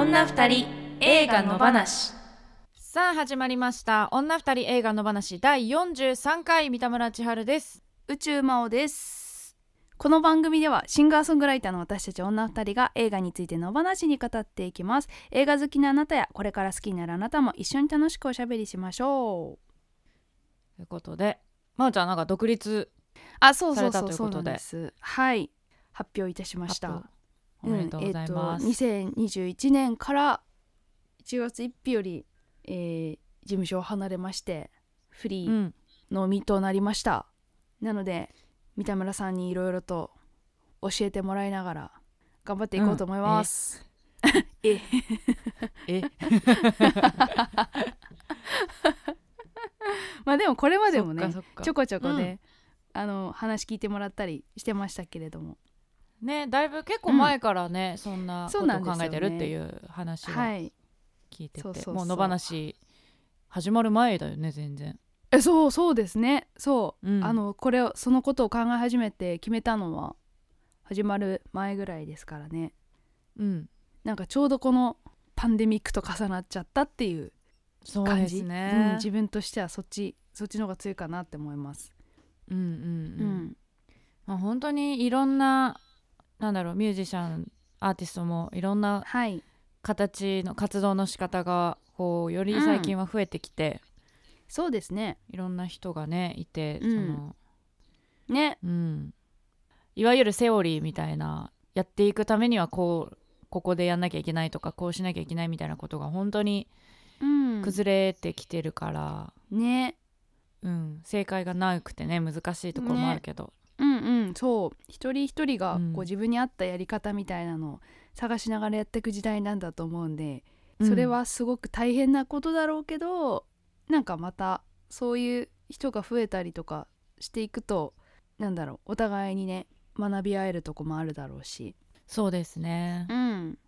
女二人映画の話。さあ始まりました。女二人映画の話。第43回三田村千春です。宇宙魔王です。この番組ではシンガーソングライターの私たち女二人が映画についての話に語っていきます。映画好きなあなたやこれから好きになるあなたも一緒に楽しくおしゃべりしましょう。ということでまおちゃんなんか独立あそうそうされたそうそうということでなんです。はい。発表いたしました。発おめでとうございます、うんえー、と2021年から1月1日より、えー事務所を離れましてフリーうんのみとなりました、なので三田村さんにいろいろと教えてもらいながら頑張っていこうと思います、ええ。まあでもこれまでもねちょこちょこね、あの話聞いてもらったりしてましたけれどもねだいぶ結構前からね、そんなことを考えてるっていう話ははい。聞いてて、そうそうそう。もう野放し始まる前だよね全然。えそうそうですね。そう、うん。あのこれをそのことを考え始めて決めたのは始まる前ぐらいですからね。うん。なんかちょうどこのパンデミックと重なっちゃったっていうそう感じですね、うん、自分としてはそっちそっちの方が強いかなって思います。ううんうん。うん、まあ、本当にいろんななんだろうミュージシャンアーティストもいろんなはい。形の活動の仕方がこうより最近は増えてきて、そうですね。いろんな人がねいて、うん。そのね。うん、いわゆるセオリーみたいなやっていくためにはこうここでやんなきゃいけないとかこうしなきゃいけないみたいなことが本当にうん。崩れてきてるから、ね。うん。正解がなくてね難しいところもあるけど、うんうんそう。一人一人がうん。こう自分に合ったやり方みたいなのを探しながらやっていく時代なんだと思うんでうん。それはすごく大変なことだろうけど、なんかまたそういう人が増えたりとかしていくとなんだろうお互いにね学び合えるとこもあるだろうし。そうですね。うん。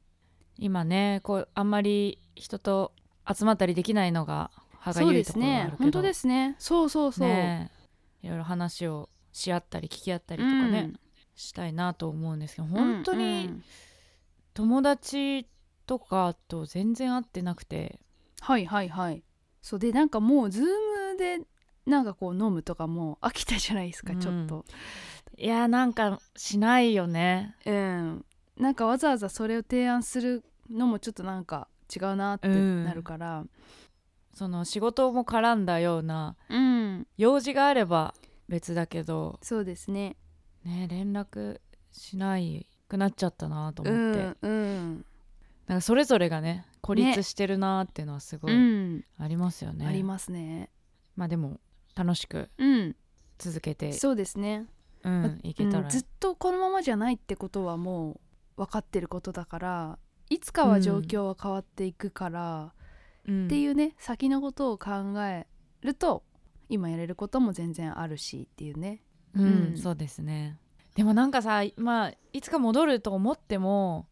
今ねこうあんまり人と集まったりできないのが歯がそうゆいとですねころがあるけど。本当ですね。そうそうそう、ねいろいろ話をし合ったり聞き合ったりとかね、したいなと思うんですけど本当うんうにん。友達とかと全然会ってなくて。はいはいはい。そうでなんかもうズームでなんかこう飲むとかもう飽きたじゃないですか、うん。ちょっと。いやなんかしないよね。うん。なんかわざわざそれを提案するのもちょっとなんか違うなってうん。なるから。その仕事も絡んだようなうん、用事があれば別だけど。そうですね。ね連絡しないくなっちゃったなとう思って、んうん。なんかそれぞれがね孤立してるなっていうのはすごういん、ありますよね、ありますね。まあでも楽しくうん。続けてそうですね、うんまいけたら、うんずっとこのままじゃないってことはもう分かってることだからいつかは状況は変わっていくから、うん。っていうね先のことを考えると今やれることも全然あるしっていうね。うん、うん。そうですね。でもなんかさまあいつか戻ると思っても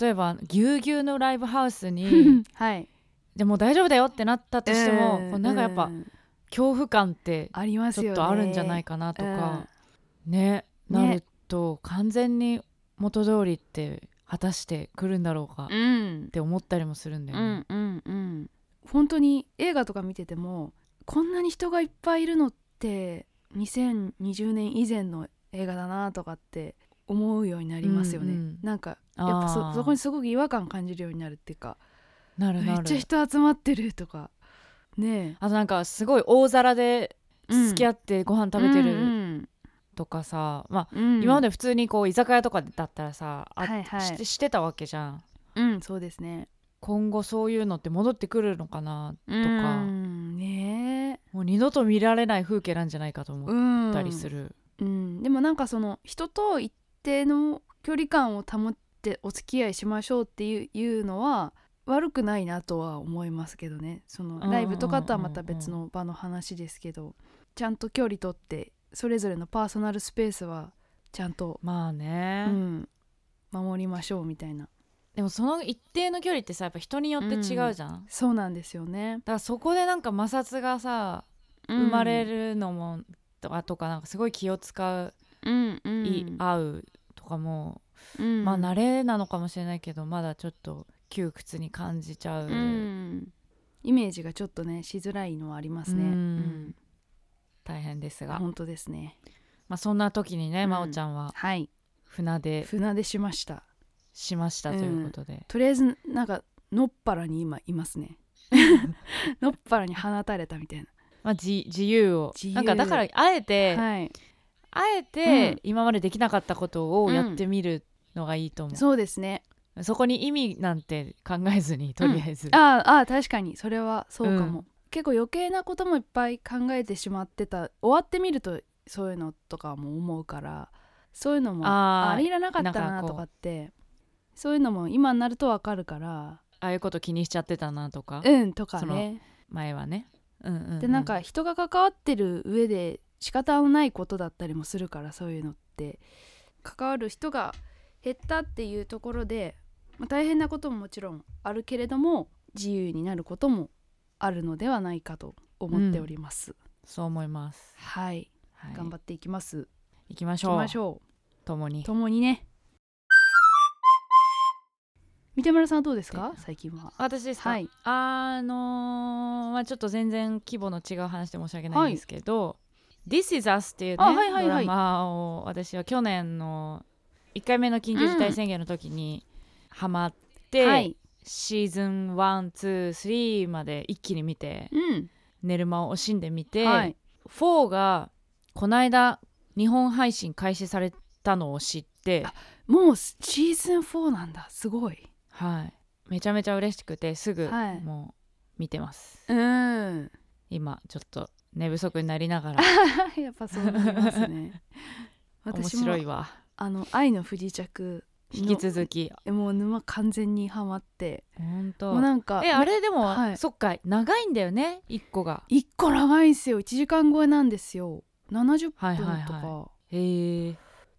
例えばぎゅうぎゅうのライブハウスに はい。でも大丈夫だよってなったとしても、うん。こうなんかやっぱうん。恐怖感ってありますよね。ちょっとあるんじゃないかなとか、ねね。なると完全に元通りって果たして来るんだろうかっうん。て思ったりもするんだようね。んうんうん。本当に映画とか見ててもこんなに人がいっぱいいるのって2020年以前の映画だなとかって思うようになりますよね、うんうんなんかやっぱそそこにすごく違和感感じるようになるっていうかめなるなる。っちゃ人集まってるとかねあとなんかすごい大皿でえ付き合ってご飯食べてうるんとかさ、まあうん。今まで普通にこう居酒屋とかだったらさあ、はいはい。してしてたわけじゃん。うんそうですね。今後そういうのって戻ってくるのかなとか。ねえもう二度と見られない風景なんじゃないかと思うんったりする、うん、でもなんかその人と一定の距離感を保ってお付き合いしましょうっていうのは悪くないなとは思いますけどね。そのうんうんうんうんライブとかとはまた別の場の話ですけどちゃんと距離取ってそれぞれのパーソナルスペースはちゃんと、まあね、うん、守りましょうみたいなでもその一定の距離ってさやっぱ人によって違うじゃん、だかそうなんですよね、らそこでなんか摩擦がさ生まれるのも、とかとかなんかすごい気を使う、うんうんい合うとかも、うん。まあ慣れなのかもしれないけどまだちょっと窮屈に感じちゃう、うん。イメージがちょっとねしづらいのはありますね。うん。うん。大変ですが、本当ですね。まあ、そんな時にね、うん。真央ちゃんははい。船出船出しましたしましたということで、とりあえずなんかのっぱらに今いますね。のっぱらに放たれたみたいまあ、自自由を。自由。なんかだからあえて、なはい。あえうん。て今までできなかったことをやってみるのがいいと思う、そうですね。そこに意味なんて考えずにとりあえず、ああああ確かに。それはそうかも、うん。結構余計なこともいっぱい考えてしまってた。終わってみるとそういうのとかも思うからそういうのもあーああれいらなかったなとかってそういうのも今になるとわかるから。ああいうこと気にしちゃってたなとか、うんとかね。前はね、うんうんうん。でなんか人が関わってる上で仕方のないことだったりもするからそういうのって。関わる人が減ったっていうところで、まあ、大変なことももちろんあるけれども自由になることもあるのではないかと思っております、そう思います、はい、はい、頑張っていきます。いきまし行きょうましょ共に。う共にね三田村さんはどうですか？最近は。私ですか、はい。あのーまあちょっと全然規模の違う話で申し訳ないんですけど「This is Us」っていうね、あはいはいはい。ドラマを私は去年の1回目の緊急事態宣言の時にハマって、はい。シーズン123まで一気に見てうん。寝る間を惜しんでみて、はい。4がこの間日本配信開始されたのを知ってあもうシーズン4なんだ。すごいはい。めちゃめちゃ嬉しくてすぐはい。もう見てます、うん。今ちょっと寝不足になりながら。やっぱそうなりますね。面 私も白いわ。あの「愛の不時着引き続き。きもう沼完全にハマって。本も当うなんかえあれでも、はい。そっか長いんだよね1個が。一個長いんすよ。1時間超えなんですよ。70分とか、はいはいはへえ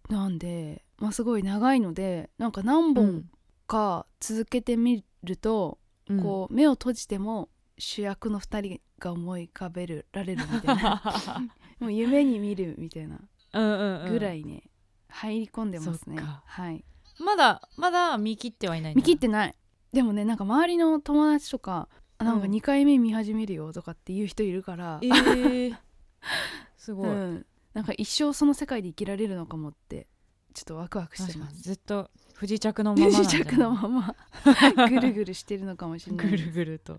なんでまあすごい長いのでなんか何本か続けてみると、うん。こう目を閉じても主役の2人が思い浮かべるられるみたいな。もう夢に見るみたいなうんうんうん。ぐらいね、入り込んでますね。はい。まだまだ見切ってはいない見切ってない。でもねなんか周りの友達とかあなんかうん。2回目見始めるよとかっていう人いるから、えー、すごい、うん、なんか一生その世界で生きられるのかもってちょっとワクワクしてます。ずっと不時着のまま不時着のまま。ぐるぐるしてるのかもしれないぐるぐると。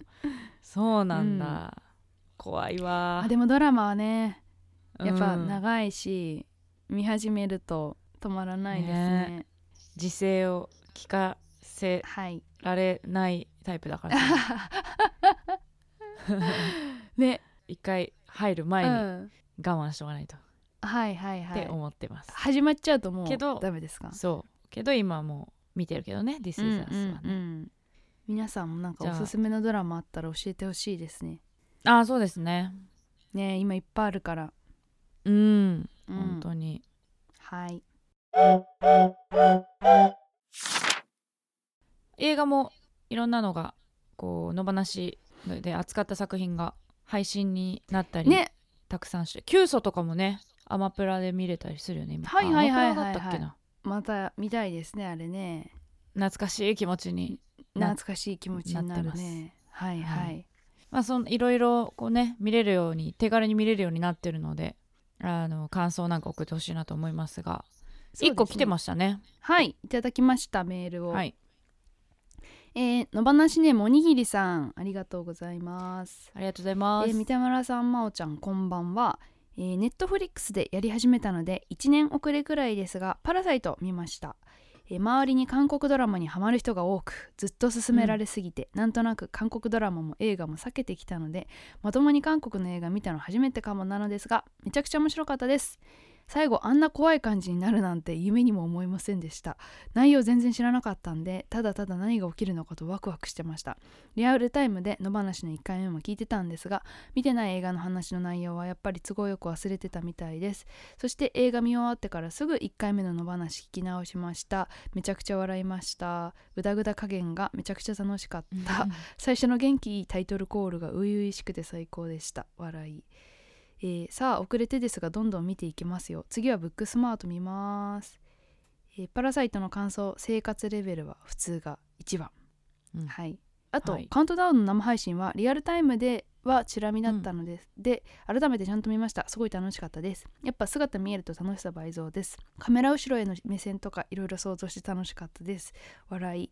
そうなんだ、怖いわ。あでもドラマはねやっぱうん。長いし、見始めると止まらないですね。ね。時勢を聞かせはいられないタイプだからね、一回入るう前に我ん、慢しとかないとはいはいはってい思ってます、始まっちゃうともうけどダメですか？そう。けど今もう見てるけどね「This is うん Us」はね、うんうん皆さんもなんかじゃあおすすめのドラマあったら教えてほしいですね。ああそうですね。ね今いっぱいあるから、うん、うん。本当に。はい。映画もいろんなのがこう野放しで扱った作品が配信になったり、ね。たくさんして「キュウソ」とかもねアマプラで見れたりするよね今。はいはいはいはいはい。あアマプラだったっけな。また見たいですねあれね。懐かしい気持ちにな懐かしい気持ちになるなってねはいははい。い、まあそんいろいろこうね見れるように手軽に見れるようになってるのであの感想なんか送ってほしいなと思いますがそうですね。一個来てましたね。はい。いただきましたメールを、はい。えー、野放しネームおにぎりさんありがとうございます。ありがとうございます、えー三田村さんまおちゃんこんばんは、えー、ネットフリックスでやり始めたので1年遅れくらいですがパラサイト見ました、えー周りに韓国ドラマにハマる人が多くずっと勧められすぎて、なんとなく韓国ドラマも映画も避けてきたのでまともに韓国の映画見たの初めてかもなのですがめちゃくちゃ面白かったです最後あんな怖い感じになるなんて夢にも思いませんでした。内容全然知らなかったんでただただ何が起きるのかとワクワクしてました。リアルタイムで野放しの1回目も聞いてたんですが見てない映画の話の内容はやっぱり都合よく忘れてたみたいです。そして映画見終わってからすぐ1回目の野放し聞き直しました。めちゃくちゃ笑いました。グダグダ加減がめちゃくちゃ楽しかった、最初の元気いいタイトルコールが初々しくて最高でした。笑い、えーさあ遅れてですがどんどん見ていきますよ。次はブックスマート見ます、えーパラサイトの感想生活レベルは普通が1番。うん。はい。あと、はい。カウントダウンの生配信はリアルタイムではチラ見だったのです、で改めてちゃんと見ました。すごい楽しかったです。やっぱ姿見えると楽しさ倍増です。カメラ後ろへの目線とかいろいろ想像して楽しかったです。笑い。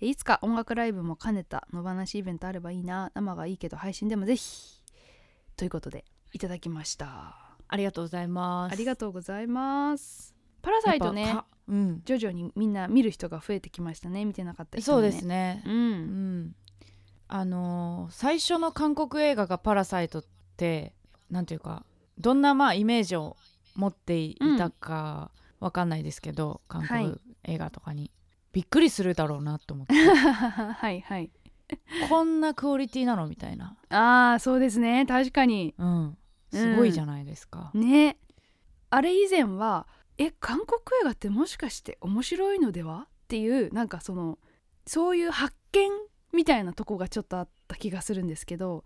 えいつか音楽ライブも兼ねた野放しイベントあればいいな。生がいいけど配信でもぜひ。ということでいただきました。ありがとうございます。ありがとうございます。パラサイトね。うん。徐々にみんな見る人が増えてきましたね。見てなかった人そうですね。ううん。んあのー最初の韓国映画が「パラサイト」ってなんていうかどんなまあイメージを持っていたかわかんないですけど、韓はい国映画とかに、びっくりするだろうなと思って。はいはい。こんなクオリティなのみたいな、ああそうですね。確かに。うん、すごいじゃないですか、ね。あれ以前はえ韓国映画ってもしかして面白いのでは？っていうなんかそのそういう発見みたいなとこがちょっとあった気がするんですけど、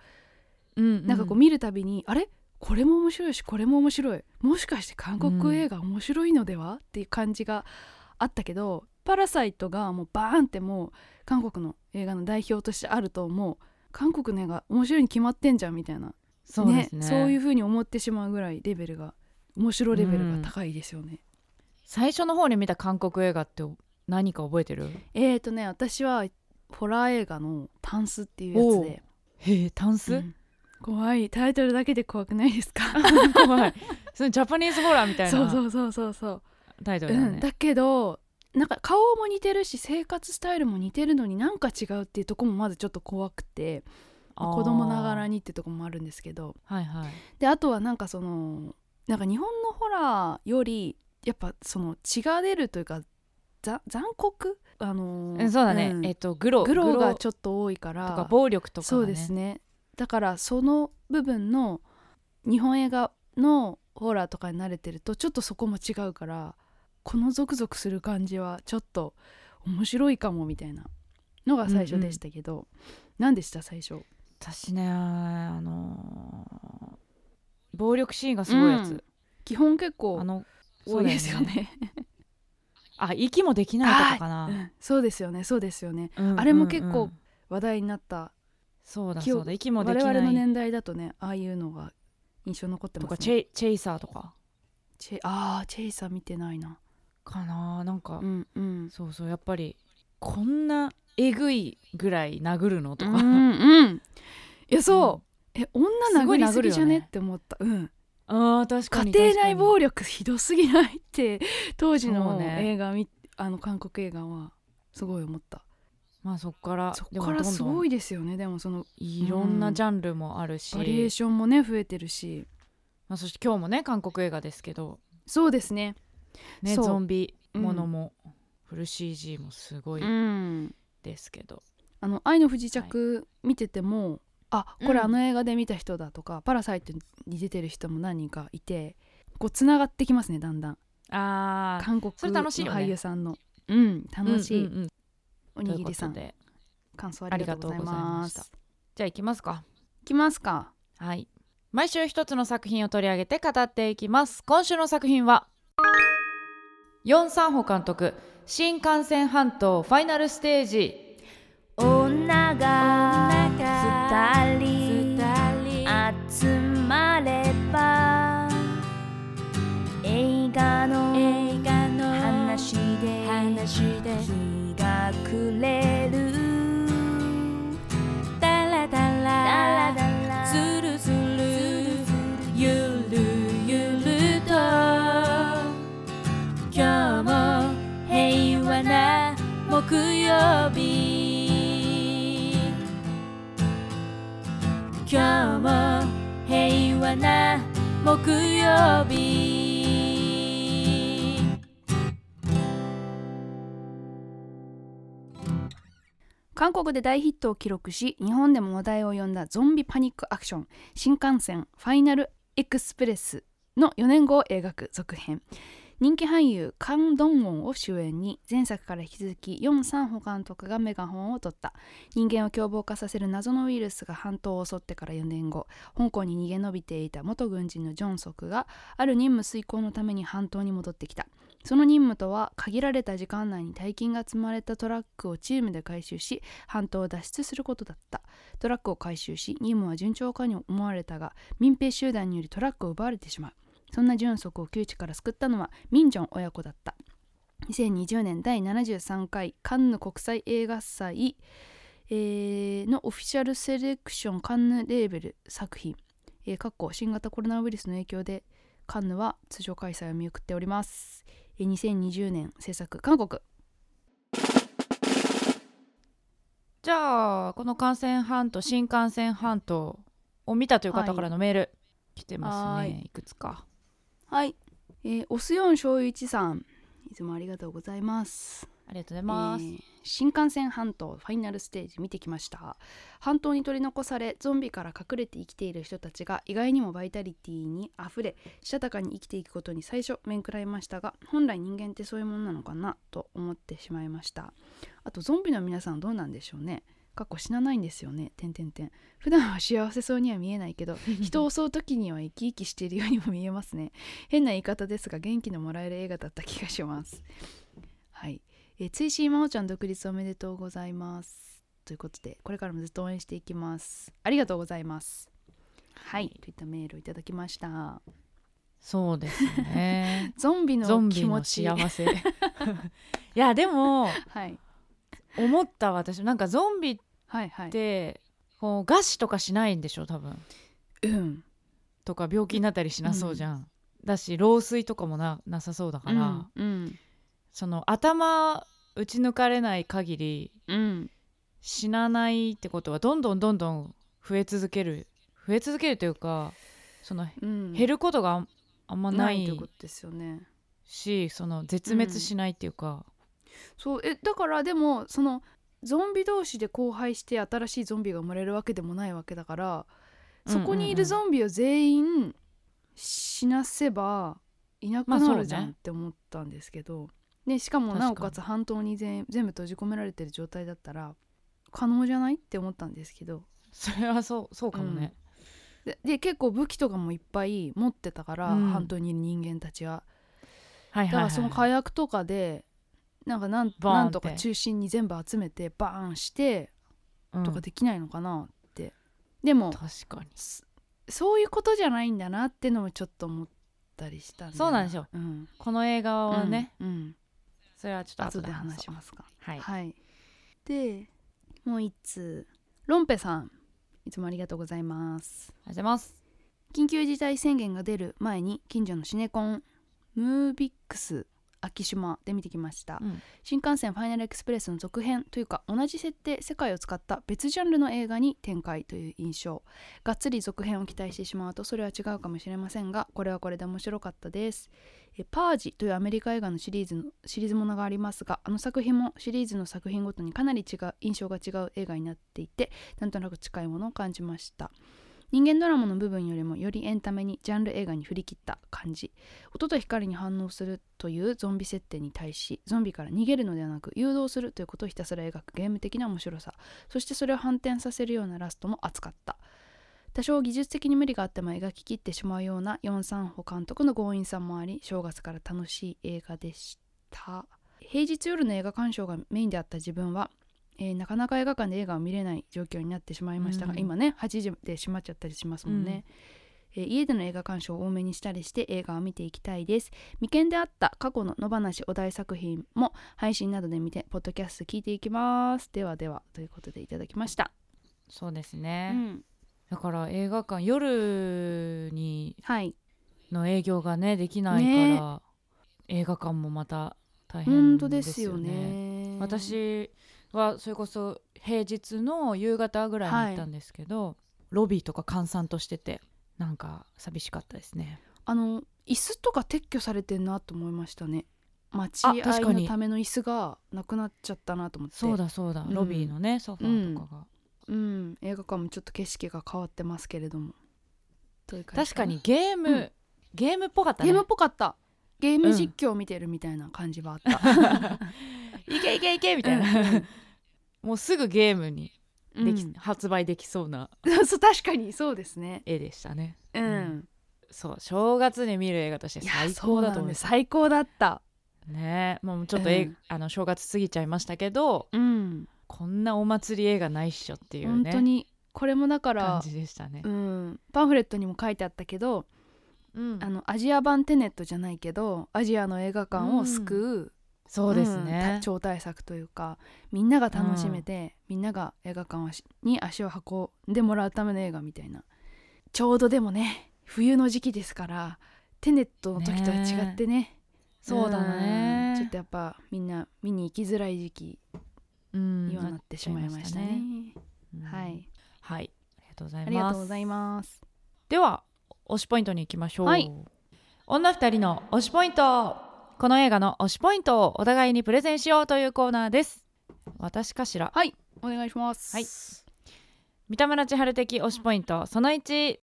うんうん。なんかこう見るたびにあれ？これも面白いしこれも面白い。もしかして韓国映画面白いのでは、っていう感じがあったけど「パラサイト」がもうバーンってもう韓国の映画の代表としてあるともう。韓国の映画面白いに決まってんじゃんみたいなそうですね。そういう風に思ってしまうぐらいレベルが面白レベルが高いですよね。最初の方に見た韓国映画って何か覚えてる？えーとね私はホラー映画の「タンス」っていうやつで、へえタンス、うん。怖い。タイトルだけで怖くないですか？怖い。そのジャパニーズホラーみたいそうなそうそうそうそう。タイトルだね、うん、だけどなんか顔も似てるし生活スタイルも似てるのになんか違うっていうとこもまずちょっと怖くて。まあ子供ながらにってとこもあるんですけど。はいはい。であとはなんかそのなんか日本のホラーよりやっぱその血が出るというかざ残酷？あのそうだね、ん。えっとグログロがとちょっと多いから。か暴力とかが、ね、そうですね。だからその部分の日本映画のホラーとかに慣れてるとちょっとそこも違うからこのゾクゾクする感じはちょっと面白いかもみたいなのが最初でしたけど、何でした？最初私ねあのー暴力シーンがすごいやつ、うん。基本結構あの多いですよね。あ息もできないとかかな、うん。そうですよね。そうですよね。うんあれも結構うんうん話題になったそうだそうだ。息もで我きない。々の年代だとねああいうのが印象残ってとますね。かチェイチェイサーとか。チェあーチェイサー見てないな。かななんか、うんうん。そうそうやっぱりこんなえぐいぐらい殴るのとか、うんうん。いやそう、え女すごい殴りすぎじゃね？ね？って思った。うん。あー確かに家庭内暴力力ひどすぎない？って当時のね映画みあの韓国映画は。すごい思った。まあそっからそっからすごいいですよね。でもそのいろんなジャンルもあるし、バリエーションもね増えてるし。まあ、そして今日もね韓国映画ですけど、そうですね。ね、ゾンビものも、フル CG もすごいうん。ですけど、あの「愛の不時着」見てても、あこれうんあの映画で見た人だとか「パラサイト」に出てる人も何人かいてこうつながってきますねだんだん。あ韓国それの楽しいよね。俳優さんの。うん。楽しい、うんうんうん。おにぎりさん。で。感想ありがとうございました。じゃあ行きますか。いきますか。はい。毎週一つの作品を取り上げて語っていきます。今週の作品はヨン・サンホ監督新幹線半島ファイナルステージ。女が二人曜日。今日も平和な木曜日。韓国で大ヒットを記録し日本でも話題を呼んだゾンビパニックアクション新幹線ファイナルエクスプレスの4年後を描く続編。人気俳優カン・ドンウォンを主演に前作から引き続きヨン・サンホ監督がメガホンを取った。人間を凶暴化させる謎のウイルスが半島を襲ってから4年後香港に逃げ延びていた元軍人のジョンソクがある任務遂行のために半島に戻ってきた。その任務とは限られた時間内に大金が積まれたトラックをチームで回収し半島を脱出することだった。トラックを回収し任務は順調かに思われたが民兵集団によりトラックを奪われてしまう。そんな純足を窮地から救ったのはミンジョン親子だった。2020年第73回カンヌ国際映画祭、えーのオフィシャルセレクションカンヌレーベル作品、えー、新型コロナウイルスの影響でカンヌは通常開催を見送っております、えー2020年制作韓国。じゃあこの幹線半島新幹線半島を見たという方からのメール、来てますはねいくつかはい、えー、オスヨン醤油一さんいつもありがとうございます。ありがとうございます、えー新幹線半島ファイナルステージ見てきました。半島に取り残されゾンビから隠れて生きている人たちが意外にもバイタリティにあふれしたたかに生きていくことに最初面食らいましたが本来人間ってそういうものなのかなと思ってしまいました。あとゾンビの皆さんはどうなんでしょうねかっこ死なないんですよね。てんてんてん。普段は幸せそうには見えないけど、人を襲う時には生き生きしているようにも見えますね。変な言い方ですが、元気のもらえる映画だった気がします。はい。えー、追伸真央ちゃん独立おめでとうございます。ということで、これからもずっと応援していきます。ありがとうございます。はい。といったメールをいただきました。そうですねゾンビのゾンビの気持ち。幸せ いやでも はい。思った私なんかゾンビっはいはい。てこう餓死とかしないんでしょ多分うん。とか病気になったりしなそうじゃん、だし老衰とかもななさそうだから、うん。うん。その頭打ち抜かれない限りうん。死なないってことはどんどんどんどん増え続ける増え続けるというかそのうん。減ることがあんまなないいということですよね。しその絶滅しないっていうか、そうえだからでもそのゾンビ同士で交配して新しいゾンビが生まれるわけでもないわけだからそこにいるゾンビを全員死なせばいなくなるじゃんって思ったんですけど、でしかも確かに。なおかつ半島に全全部閉じ込められてる状態だったら可能じゃないって思ったんですけど。それはそうそうかもね、でで結構武器とかもいっぱい持ってたから、うん。半島にいる人間たちは。だからその火薬とかでなんかなんバーンって。なんとか中心に全部集めてバーンしてうん。とかできないのかなって、でも確かに。そそういうことじゃないんだなってのもちょっと思ったりしたんだよそうなんですよう。ん、この映画はね、うんうん。それはちょっと後で後で話しますか。はい、はい。でもう一通ロンペさんいつもありがとうございます。ありがとうございます。緊急事態宣言が出る前に近所のシネコンムービックス昭島で見てきました、うん。新幹線ファイナルエクスプレスの続編というか同じ設定世界を使った別ジャンルの映画に展開という印象。がっつり続編を期待してしまうとそれは違うかもしれませんがこれはこれで面白かったです。えパージというアメリカ映画のシリーズのシリーズものがありますがあの作品もシリーズの作品ごとにかなり違う印象が違う映画になっていてなんとなく近いものを感じました人間ドラマの部分よりもよりエンタメにジャンル映画に振り切った感じ。音と光に反応するというゾンビ設定に対しゾンビから逃げるのではなく誘導するということをひたすら描くゲーム的な面白さ。そしてそれを反転させるようなラストも熱かった。多少技術的に無理があっても描き切ってしまうようなヨン・サンホ監督の強引さもあり正月から楽しい映画でした。平日夜の映画鑑賞がメインであった自分はえーなかなか映画館で映画を見れない状況になってしまいましたが、うん今ね8時で閉まっちゃったりしますもんね、えー家での映画鑑賞を多めにしたりして映画を見ていきたいです。未見であった過去の野放しお題作品も配信などで見てポッドキャスト聞いていきます。ではではということでいただきました、そうですうね、ん、だから映画館夜にはい。の営業がねできないから、映画館もまた大変でですよねね。私はそれこそ平日の夕方ぐらいに行ったんですけど、ロビーとか閑散としててなんか寂しかったですね。あの椅子とか撤去されてんなと思いましたね。待あ合のための椅子がなくなっちゃったなと思って。そうだそうだ、うんロビーのねソファーとかが、うん。映画館もちょっと景色が変わってますけれども。確かにゲーム、うん。ゲームっぽかったね。ゲームっぽかった。ゲーム実況を見てるみたいな感じはあった、いけいけいけみたいな。もうすぐゲームにでき、うん。発売できそうな。そう確かにそうですね。絵でしたね。うん、うん。そう正月に見る映画としていや最高だと思うなんです。最高だった。ね。もうちょっとえ、うん。あの正月過ぎちゃいましたけどうん。こんなお祭り映画ないっしょっていうね。本当にこれもだか感らじでしたね。う。ん。パンフレットにも書いてあったけどうん。あのアジア版テネットじゃないけどアジアの映画館を救う、そうですうんね。超大作というかみんなが楽しめて、みんなが映画館に足を運んでもらうための映画みたいな。ちょうどでもね冬の時期ですからテネットの時とは違ってね。そうだね。うんちょっとやっぱみんな見に行きづらい時期うんにはなってしまいましたね。うん。はい。はい。ありがとうございます。ありがとうございます。では推しポイントに行きましょう、はい。女二人の推しポイントこの映画の推しポイントをお互いにプレゼンしようというコーナーです。私かしら？はいお願いします。はい。三田村千春的推しポイントその1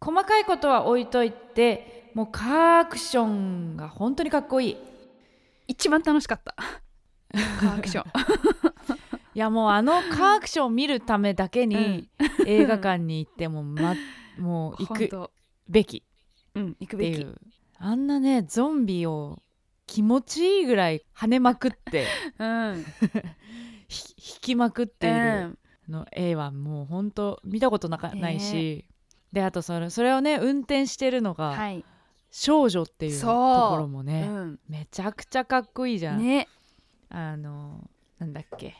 細かいことは置いといてもうカーアクションが本当にかっこいい。一番楽しかった。カーアクション。いやもうあのカーアクションを見るためだけに映画館に行っても、ま、もう行くべき。うん行くべき。あんなねゾンビを気持ちいいぐらい跳ねまくってうん。ひ引きまくっているうんの絵はもうほんと見たことなかねないしであとそれそれをね運転してるのがはい。少女っていうところもねうんめちゃくちゃかっこいいじゃん、ね。あのなんだっけ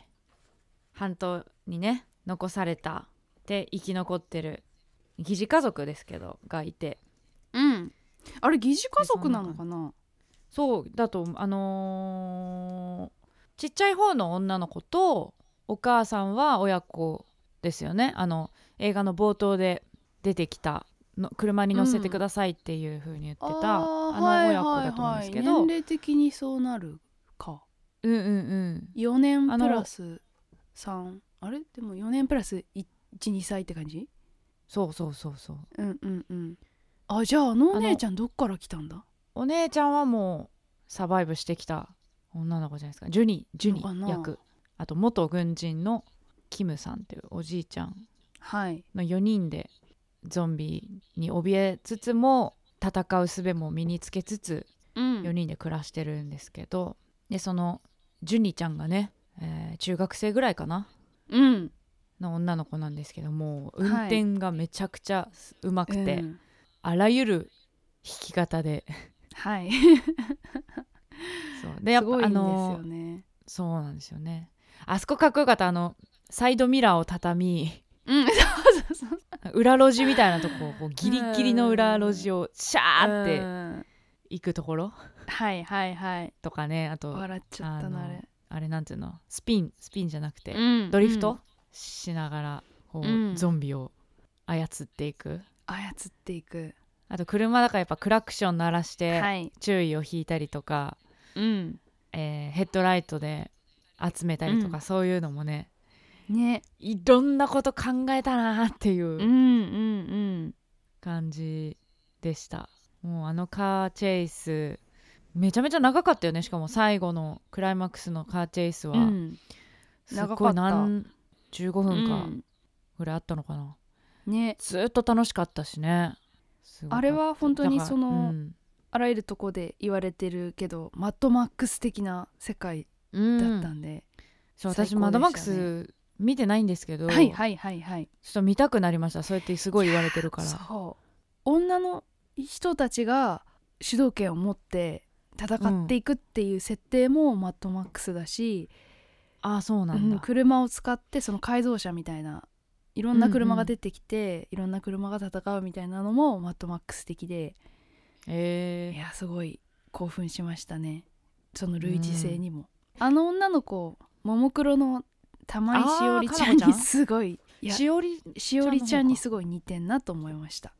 半島にね残されたで生き残ってる疑似家族ですけどがいてうん。あれ疑似家族なのかな？そうだとあのーちっちゃい方の女の子とお母さんは親子ですよね。あの映画の冒頭で出てきたの車に乗せてくださいっていう風に言ってた、あの親子だと思うんですけど、年齢的にそうなるか。うんうんうん。4年プラス3あれ？でも4年プラス12歳って感じ？そうそうそうそう。うんうんうん。あじゃああのお姉ちゃんどっから来たんだ？お姉ちゃんはもうサバイブしてきた女の子じゃないですか。ジュニジュニ役。あと元軍人のキムさんっていうおじいちゃん。はい。の4人でゾンビに怯えつつも戦う術も身につけつつうん。4人で暮らしてるんですけど。でそのジュニちゃんがね、えー中学生ぐらいかな？うん。の女の子なんですけどもう運はい。転がめちゃくちゃうまくて、うん。あらゆる弾き方ではい。そう。でやっぱあすごいんですのよね。そうなんですよね。あそこかっこよかった。あのサイドミラーを畳みうん。そうそうそう裏路地みたいなとこをこうギリギリの裏路地をシャーってうん。行くところはいはいはい。とかねあと笑っちゃったなあれ。あれなんていうの？スピンスピンじゃなくて、うん。ドリフト、うん。しながらこう、うん。ゾンビを操っていく。操っていくあと車だからやっぱクラクション鳴らしてはい。注意を引いたりとか、うん。えーヘッドライトで集めたりとか、うん。そういうのもねね。いろんなこと考えたなっていううんうんうん。感じでした、もうあのカーチェイスめちゃめちゃ長かったよね。しかも最後のクライマックスのカーチェイスは、うん。すっごい何15分かうん。ぐらいあったのかな、ね。ずっと楽しかったしねあれは本当にそのうん。あらゆるとこで言われてるけどマッドマックス的な世界うん。だったんで、そう最高でしたね。私マドマックス見てないんですけど、はいはいはいはい。ちょっと見たくなりました。そうやってすごい言われてるから。そう。女の人たちが主導権を持って戦っていくっていう設定もマッドマックスだし、ああそうなうんだ、車を使ってその改造車みたいないろんな車が出てきて、いろんな車が戦うみたいなのもマッドマックス的で。えいやすごい興奮しましたね。その類似性にも、あの女の子ももクロの玉井しおりちゃんにすごい。しおりしおりちゃんにすごい似てんなと思いました。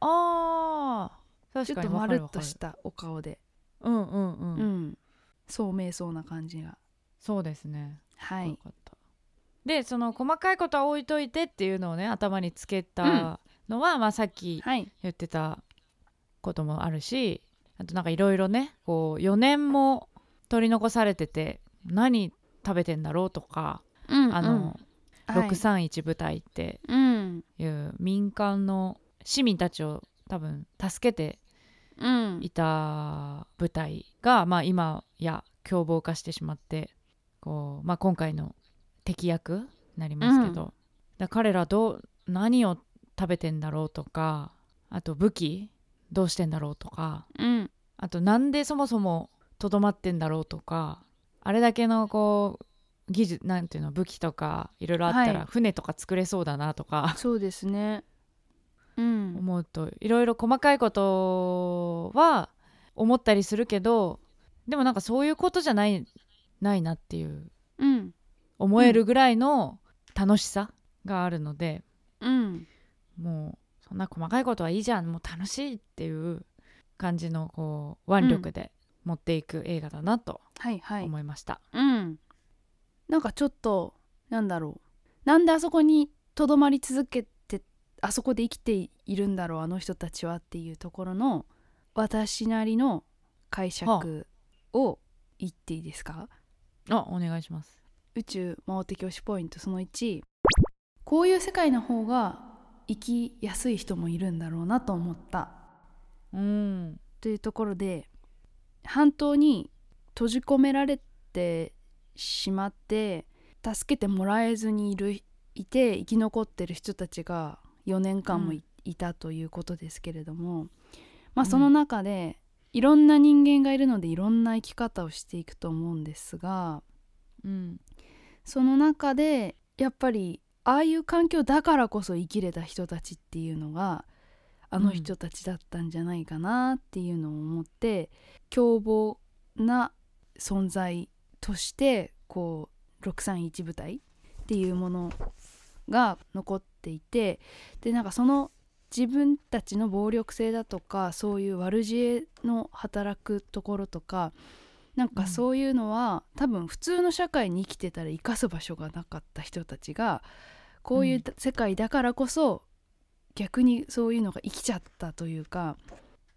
あーちょっ確かにとまるっとしたお顔で。うんうんうん、うん。そうめいそうな感じが。そうですね。はいでその細かいことは置いといてっていうのをね頭につけたのは、まあさっきはい。言ってたこともあるしあとなんかいろいろねこう4年も取り残されてて何食べてんだろうとか、うんあの、はい。631部隊ってうん。いう民間の市民たちを多分助けてうん。いた舞台が、まあ、今や凶暴化してしまってこう、まあ、今回の敵役になりますけど、うん。だ彼らどう何を食べてんだろうとかあと武器どうしてんだろうとかうん。あとなんでそもそもとどまってんだろうとかあれだけのこう技術なんていうの武器とかいろいろあったらはい。船とか作れそうだなとか、そうですね。うん。思うといろいろ細かいことは思ったりするけどでもなんかそういうことじゃないないなっていううん思えるぐらいの楽しさがあるので、うん。もうそんな細かいことはいいじゃんもう楽しいっていう感じのこう腕力で持っていく映画だなと思いました。うん。なんかちょっとなんだろうなんであそこにとどまり続けてあそこで生きているんだろうあの人たちはっていうところの私なりの解釈を言っていいですか、あお願いします。宇宙魔王的推しポイントその1こういう世界の方が生きやすい人もいるんだろうなと思った。うん。というところで半島に閉じ込められてしまって助けてもらえずにいるいて生き残ってる人たちが4年間もい,、うん。たということですけれどもまあうん。その中で、いろんな人間がいるのでいろんな生き方をしていくと思うんですがうんその中でやっぱりああいう環境だからこそ生きれた人たちっていうのがあの人たちだったんじゃないかなっていうのを思って、凶暴な存在としてこう631部隊っていうものが残っていてでなんかその自分たちの暴力性だとかそういう悪知恵の働くところとかなんかそういうのは、多分普通の社会に生きてたら生かす場所がなかった人たちがこういう世界だからこそ、逆にそういうのが生きちゃったというか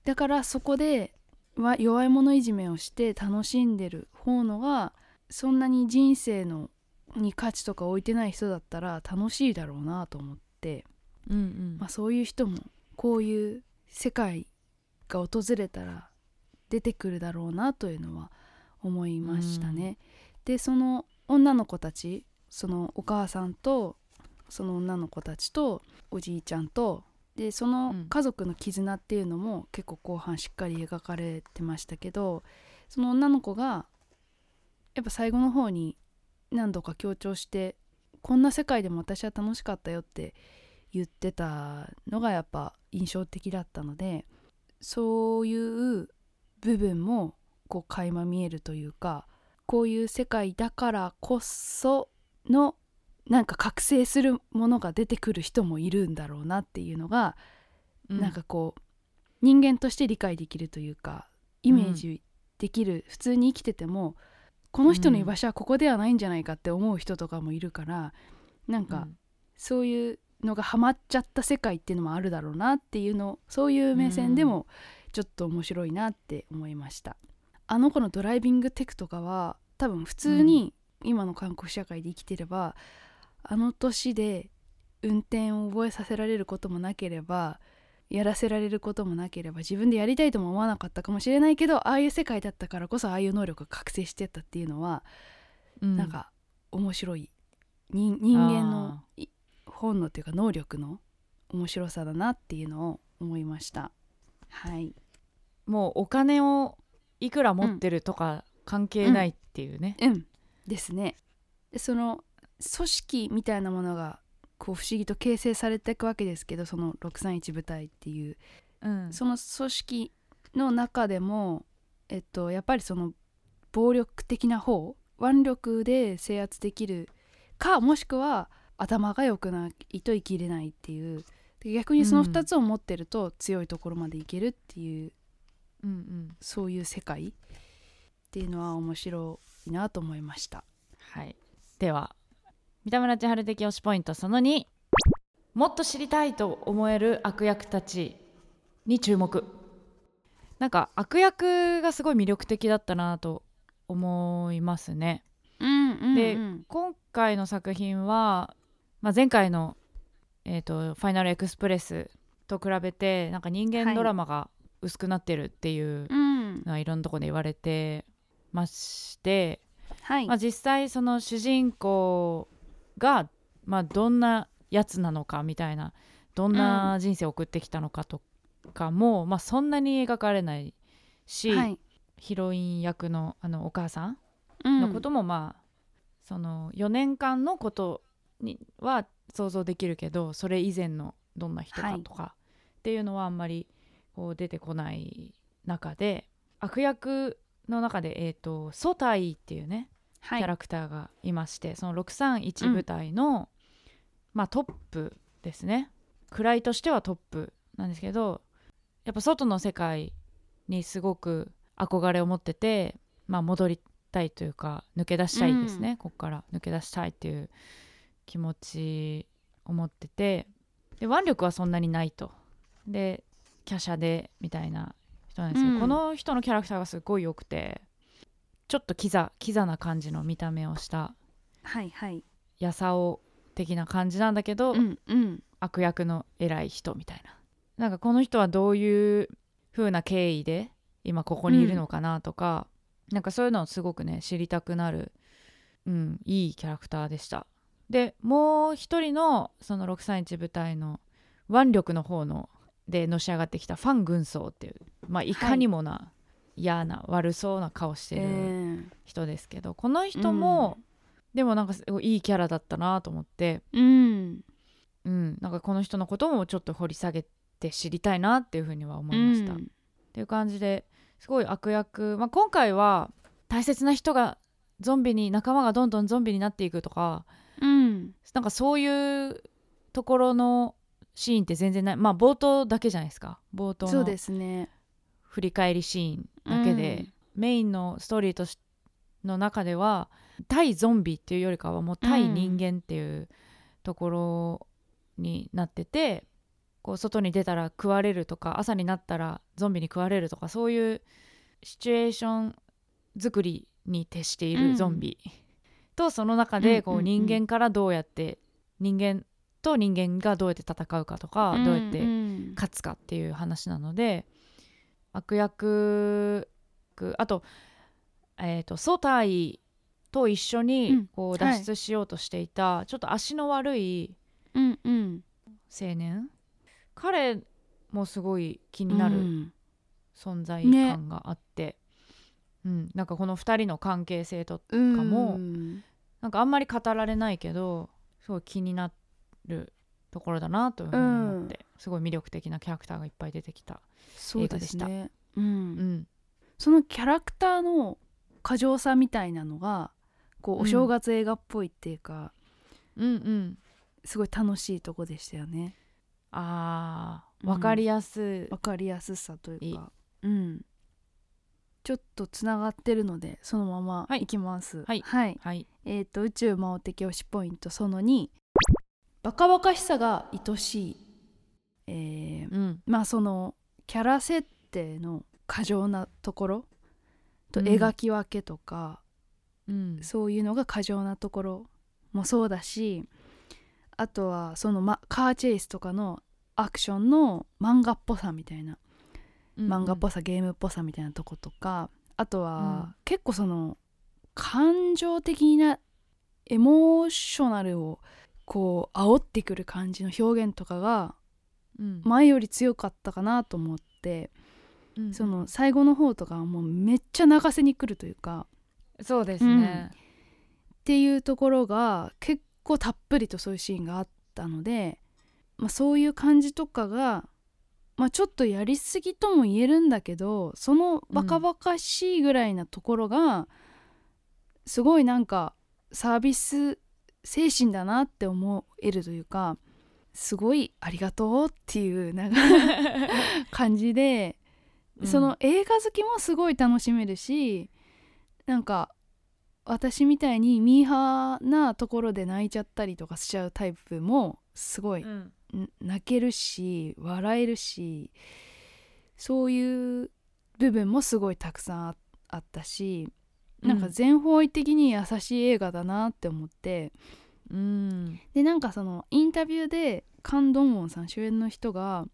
だからそこでわ弱い者いじめをして楽しんでる方のがそんなに人生のに価値とか置いてない人だったら楽しいだろうなと思って、うんうん。まあ、そういう人もこういう世界が訪れたら出てくるだろうなというのは思いましたね。でその女の子たちそのお母さんとその女の子たちとおじいちゃんとでそのうん家族の絆っていうのも結構後半しっかり描かれてましたけどその女の子がやっぱ最後の方に何度か強調してこんな世界でも私は楽しかったよって言ってたのがやっぱ印象的だったのでそういう部分もこう垣間見えるというかこういう世界だからこそのなんか覚醒するものが出てくる人もいるんだろうなっていうのが、うん。なんかこう人間として理解できるというかイメージできる、普通に生きててもこの人の居場所はここではないんじゃないかって思う人とかもいるからなんか、うん。そういうのがハマっちゃった世界っていうのもあるだろうなっていうのそういう目線でもちょっと面白いなって思いました。あの子のドライビングテクとかは多分普通に今の韓国社会で生きてれば、あの年で運転を覚えさせられることもなければやらせられることもなければ自分でやりたいとも思わなかったかもしれないけどああいう世界だったからこそああいう能力が覚醒してったっていうのはうん。なんか面白い。人人間のい本能っていうか能力の面白さだなっていうのを思いました。はい。もうお金をいくら持ってるとか関係ないっていうね、うん。ですね。でその組織みたいなものがこう不思議と形成されていくわけですけどその631部隊っていう。うん。その組織の中でもえっとやっぱりその暴力的な方腕力で制圧できるかもしくは頭が良くないと生きれないっていう。で逆にその2つを持ってると強いところまでいけるっていう、うんうん。そういう世界。っていうのは面白いなと思いました。はい。では三田村千春的推しポイントその2もっと知りたいと思える悪役たちに注目。なんか悪役がすごい魅力的だったなと思いますね。うんうんでうん。今回の作品は、まあ、前回の、えーと「ファイナルエクスプレス」と比べてなんか人間ドラマが薄くなってるっていううん。のはいろんなところで言われてまして、はい。まあ、実際その主人公が、まあ、どんなやつなのかみたいなどんな人生を送ってきたのかとかも、まあ、そんなに描かれないし、はい。ヒロイン役のあのお母さんうん。のこともまあ、その4年間のことには想像できるけどそれ以前のどんな人かとかっていうのはあんまりこう出てこない中で悪役の中で、えー、とソタイっていうねはい。キャラクターがいまして、その631部隊の、まあ、トップですね。位としてはトップなんですけどやっぱ外の世界にすごく憧れを持ってて、まあ、戻りたいというか抜け出したいですね、ここから抜け出したいっていう気持ちを持っててで腕力はそんなにないと。で華奢でみたいな人なんですけど、うん。この人のキャラクターがすごい良くてちょっとキザキザな感じの見た目をしたはいはい。やさお的な感じなんだけど、うんうん。悪役の偉い人みたいな。なんかこの人はどういう風な経緯で今ここにいるのかなとか、なんかそういうのをすごくね知りたくなる、うん、いいキャラクターでした。でもう一人のその631部隊の腕力の方のでのし上がってきたファン軍曹っていうまあい。かにもな、嫌な悪そうな顔してるえ人ですけど、この人も、でもなんかすごいいいキャラだったなと思ってーうん。うん、なんかこの人のこともちょっと掘り下げて知りたいなっていうふうには思いました。っうん。ていう感じですごい悪役、まあ、今回は大切な人がゾンビに仲間がどんどんゾンビになっていくとかうん。なんかそういうところのシーンって全然ない。まあ冒頭だけじゃないですか。冒頭のそうですね。振り返りシーンだけで、メインのストーリーとしの中では対ゾンビっていうよりかはもう対人間っていうところになってて、こう外に出たら食われるとか朝になったらゾンビに食われるとかそういうシチュエーション作りに徹しているゾンビ、とその中でこうんうんうん。う人間からどうやって人間と人間がどうやって戦うかとか、どうやってん。勝つかっていう話なので悪役あと,、えー、とソタイと一緒うにん。こうはい。脱出しようとしていた、ちょっと足の悪いうんうん。青年？彼もすごい気になるうん。存在感があって、うん。なんかこの2人の関係性とうんかもうん。なんかあんまり語られないけどすごい気になるところだなというふうに思って、すごい魅力的なキャラクターがいっぱい出てきた。そうです映画ねううん。ん。そのキャラクターの過剰さみたいなのがこううん。お正月映画っぽいっていうか、うんうん。すごい楽しいとこでしたよね。あーうん。わかりやすい、わかりやすさというか。うん。ちょっとつながってるのでそのままはい。いきます。はい。はい、はい。えっ、と宇宙魔王的推しポイントその2バカバカしさが愛しい。えーうん。まあそのキャラ設定の過剰なところ。とうん。描き分けとか、うん。そういうのが過剰なところもそうだし。あとはその、ま、カーチェイスとかのアクションの漫画っぽさみたいな。漫画っぽさ、ゲームっぽさみたいなとことか。あとは、うん。結構その感情的なエモーショナルをこう煽ってくる感じの表現とかがうん。前より強かったかなと思って、うんその最後の方とかはもうめっちゃ泣かせに来るというかそうですね、っていうところが結構たっぷりとそういうシーンがあったので、まあ、そういう感じとかが、まあ、ちょっとやりすぎとも言えるんだけどそのバカバカしいぐらいなところが、すごいなんかサービス精神だなって思えるというかすごいありがとうっていうなんか 感じで、うん。その映画好きもすごい楽しめるしなんか私みたいにミーハーなところで泣いちゃったりとかしちゃうタイプもすごいうん。ん泣けるし笑えるしそういう部分もすごいたくさんああったしなんか全方位的に優しい映画だなって思って。うん。でなんかそのインタビューでカン・ドンウォンさん主演の人が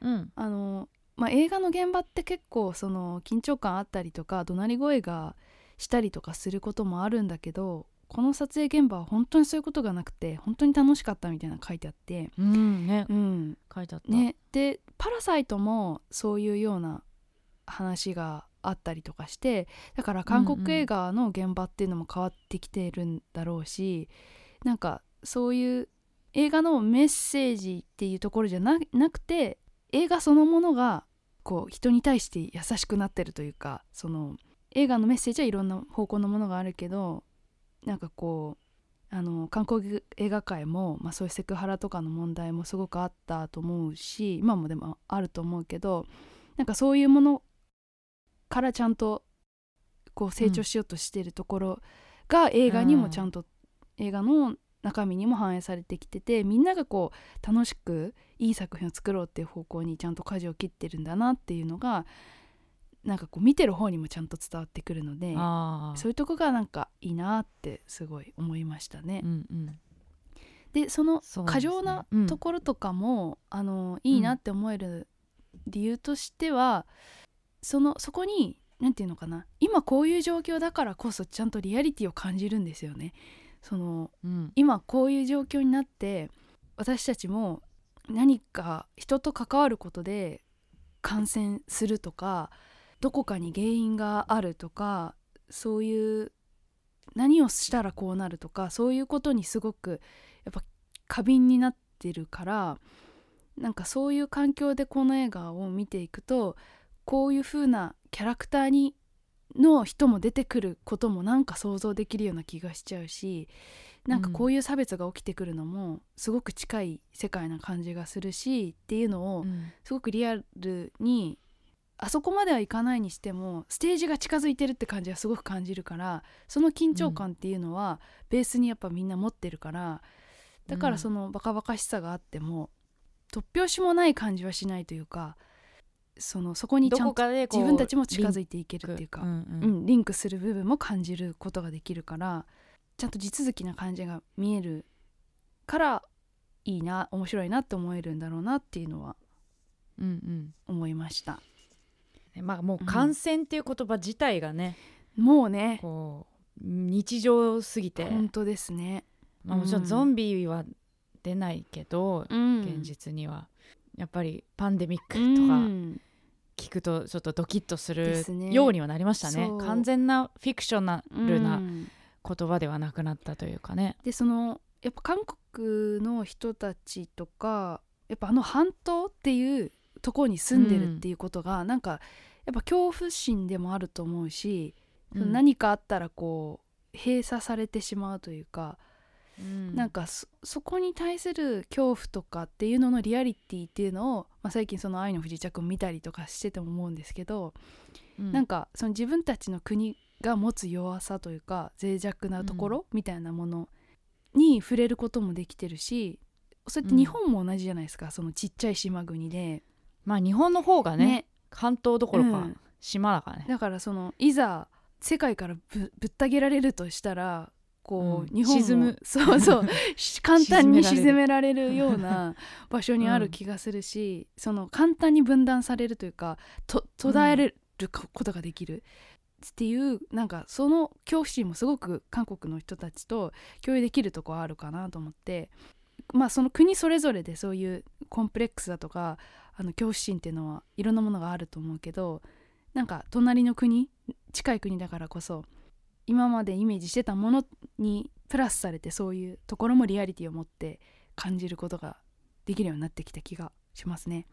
うん。あのまあ、映画の現場って結構その緊張感あったりとか怒鳴り声がしたりとかすることもあるんだけどこの撮影現場は本当にそういうことがなくて本当に楽しかったみたいなの書いてあって、うんね。うん。書いてあった、ね、で「パラサイト」もそういうような話があったりとかしてだから韓国映画の現場っていうのも変わってきてるんだろうし、なんかそういう映画のメッセージっていうところじゃななくて映画そのものがこう人に対して優しくなってるというかその映画のメッセージはいろんな方向のものがあるけどなんかこうあの韓国映画界も、まあ、そういうセクハラとかの問題もすごくあったと思うし今もでもあると思うけどなんかそういうものからちゃんとこう成長しようとしてるところが映画にもちゃんと、映画の中身にも反映されてきててみんながこう楽しくいい作品を作ろうっていう方向にちゃんと舵を切ってるんだなっていうのがなんかこう見てる方にもちゃんと伝わってくるのでそういうとこがなんかいいなってすごい思いましたね。うんうん。でその過剰なうん。ところとかも、あのいいなって思える理由としては、そのそこに何て言うのかな今こういう状況だからこそちゃんとリアリティを感じるんですよね。そのうん今こういう状況になって私たちも何か人と関わることで感染するとかどこかに原因があるとかそういう何をしたらこうなるとかそういうことにすごくやっぱ過敏になってるからなんかそういう環境でこの映画を見ていくとこういう風なキャラクターにの人も出てくることもなんか想像できるような気がしちゃうしなんかこういう差別が起きてくるのもすごく近い世界な感じがするしっていうのをうん。すごくリアルにあそこまではいかないにしてもステージが近づいてるって感じがすごく感じるからその緊張感っていうのはベースにやっぱみんな持ってるからだからそのバカバカしさがあっても突拍子もない感じはしないというかそのそこにちどゃんこと自分たちも近づいていけるっていうか、うんううんん、リンクする部分も感じることができるからちゃんと地続きな感じが見えるからいいな面白いなって思えるんだろうなっていうのはうんうん。思いました。ねまあもう感染っていう言葉自体がね、もうね。こう日常すぎて、本当ですね、まあ、もちろんゾンビは出ないけど、うん。現実には。やっぱりパンデミックうとかん聞くとちょっとドキッとするようにはなりましたね。そう。完全なフィクショナルうなん。言葉ではなくなったというかね、でそのやっぱ韓国の人たちとかやっぱあの半島っていうところに住んでるっていうことが、なんかやっぱ恐怖心でもあると思うし、うん。何かあったらこう閉鎖されてしまうというか、うん。なんかそそこに対する恐怖とかっていうののリアリティっていうのを、まあ、最近その「愛の不時着」見たりとかしてても思うんですけど、うん。なんかその自分たちの国が持つ弱さというか脆弱なところみたいなものに触れることもできてるしそれって日本も同じじゃないですか、そのちっちゃい島国で。まあ日本の方がね。関東どころか、うん。島だからね。だからそのいざ世界からぶぶった切られるとしたらこう、うん日本も沈む。そうそう。し簡単に沈沈めめられるような場所にある気がするし、その簡単に分断されるというかと途絶えれることができる。っていうなんかその恐怖心もすごく韓国の人たちと共有できるとこはあるかなと思って。まあその国それぞれでそういうコンプレックスだとかあの恐怖心っていうのはいろんなものがあると思うけどなんか隣の国近い国だからこそ今までイメージしてたものにプラスされてそういうところもリアリティを持って感じることができるようになってきた気がしますね。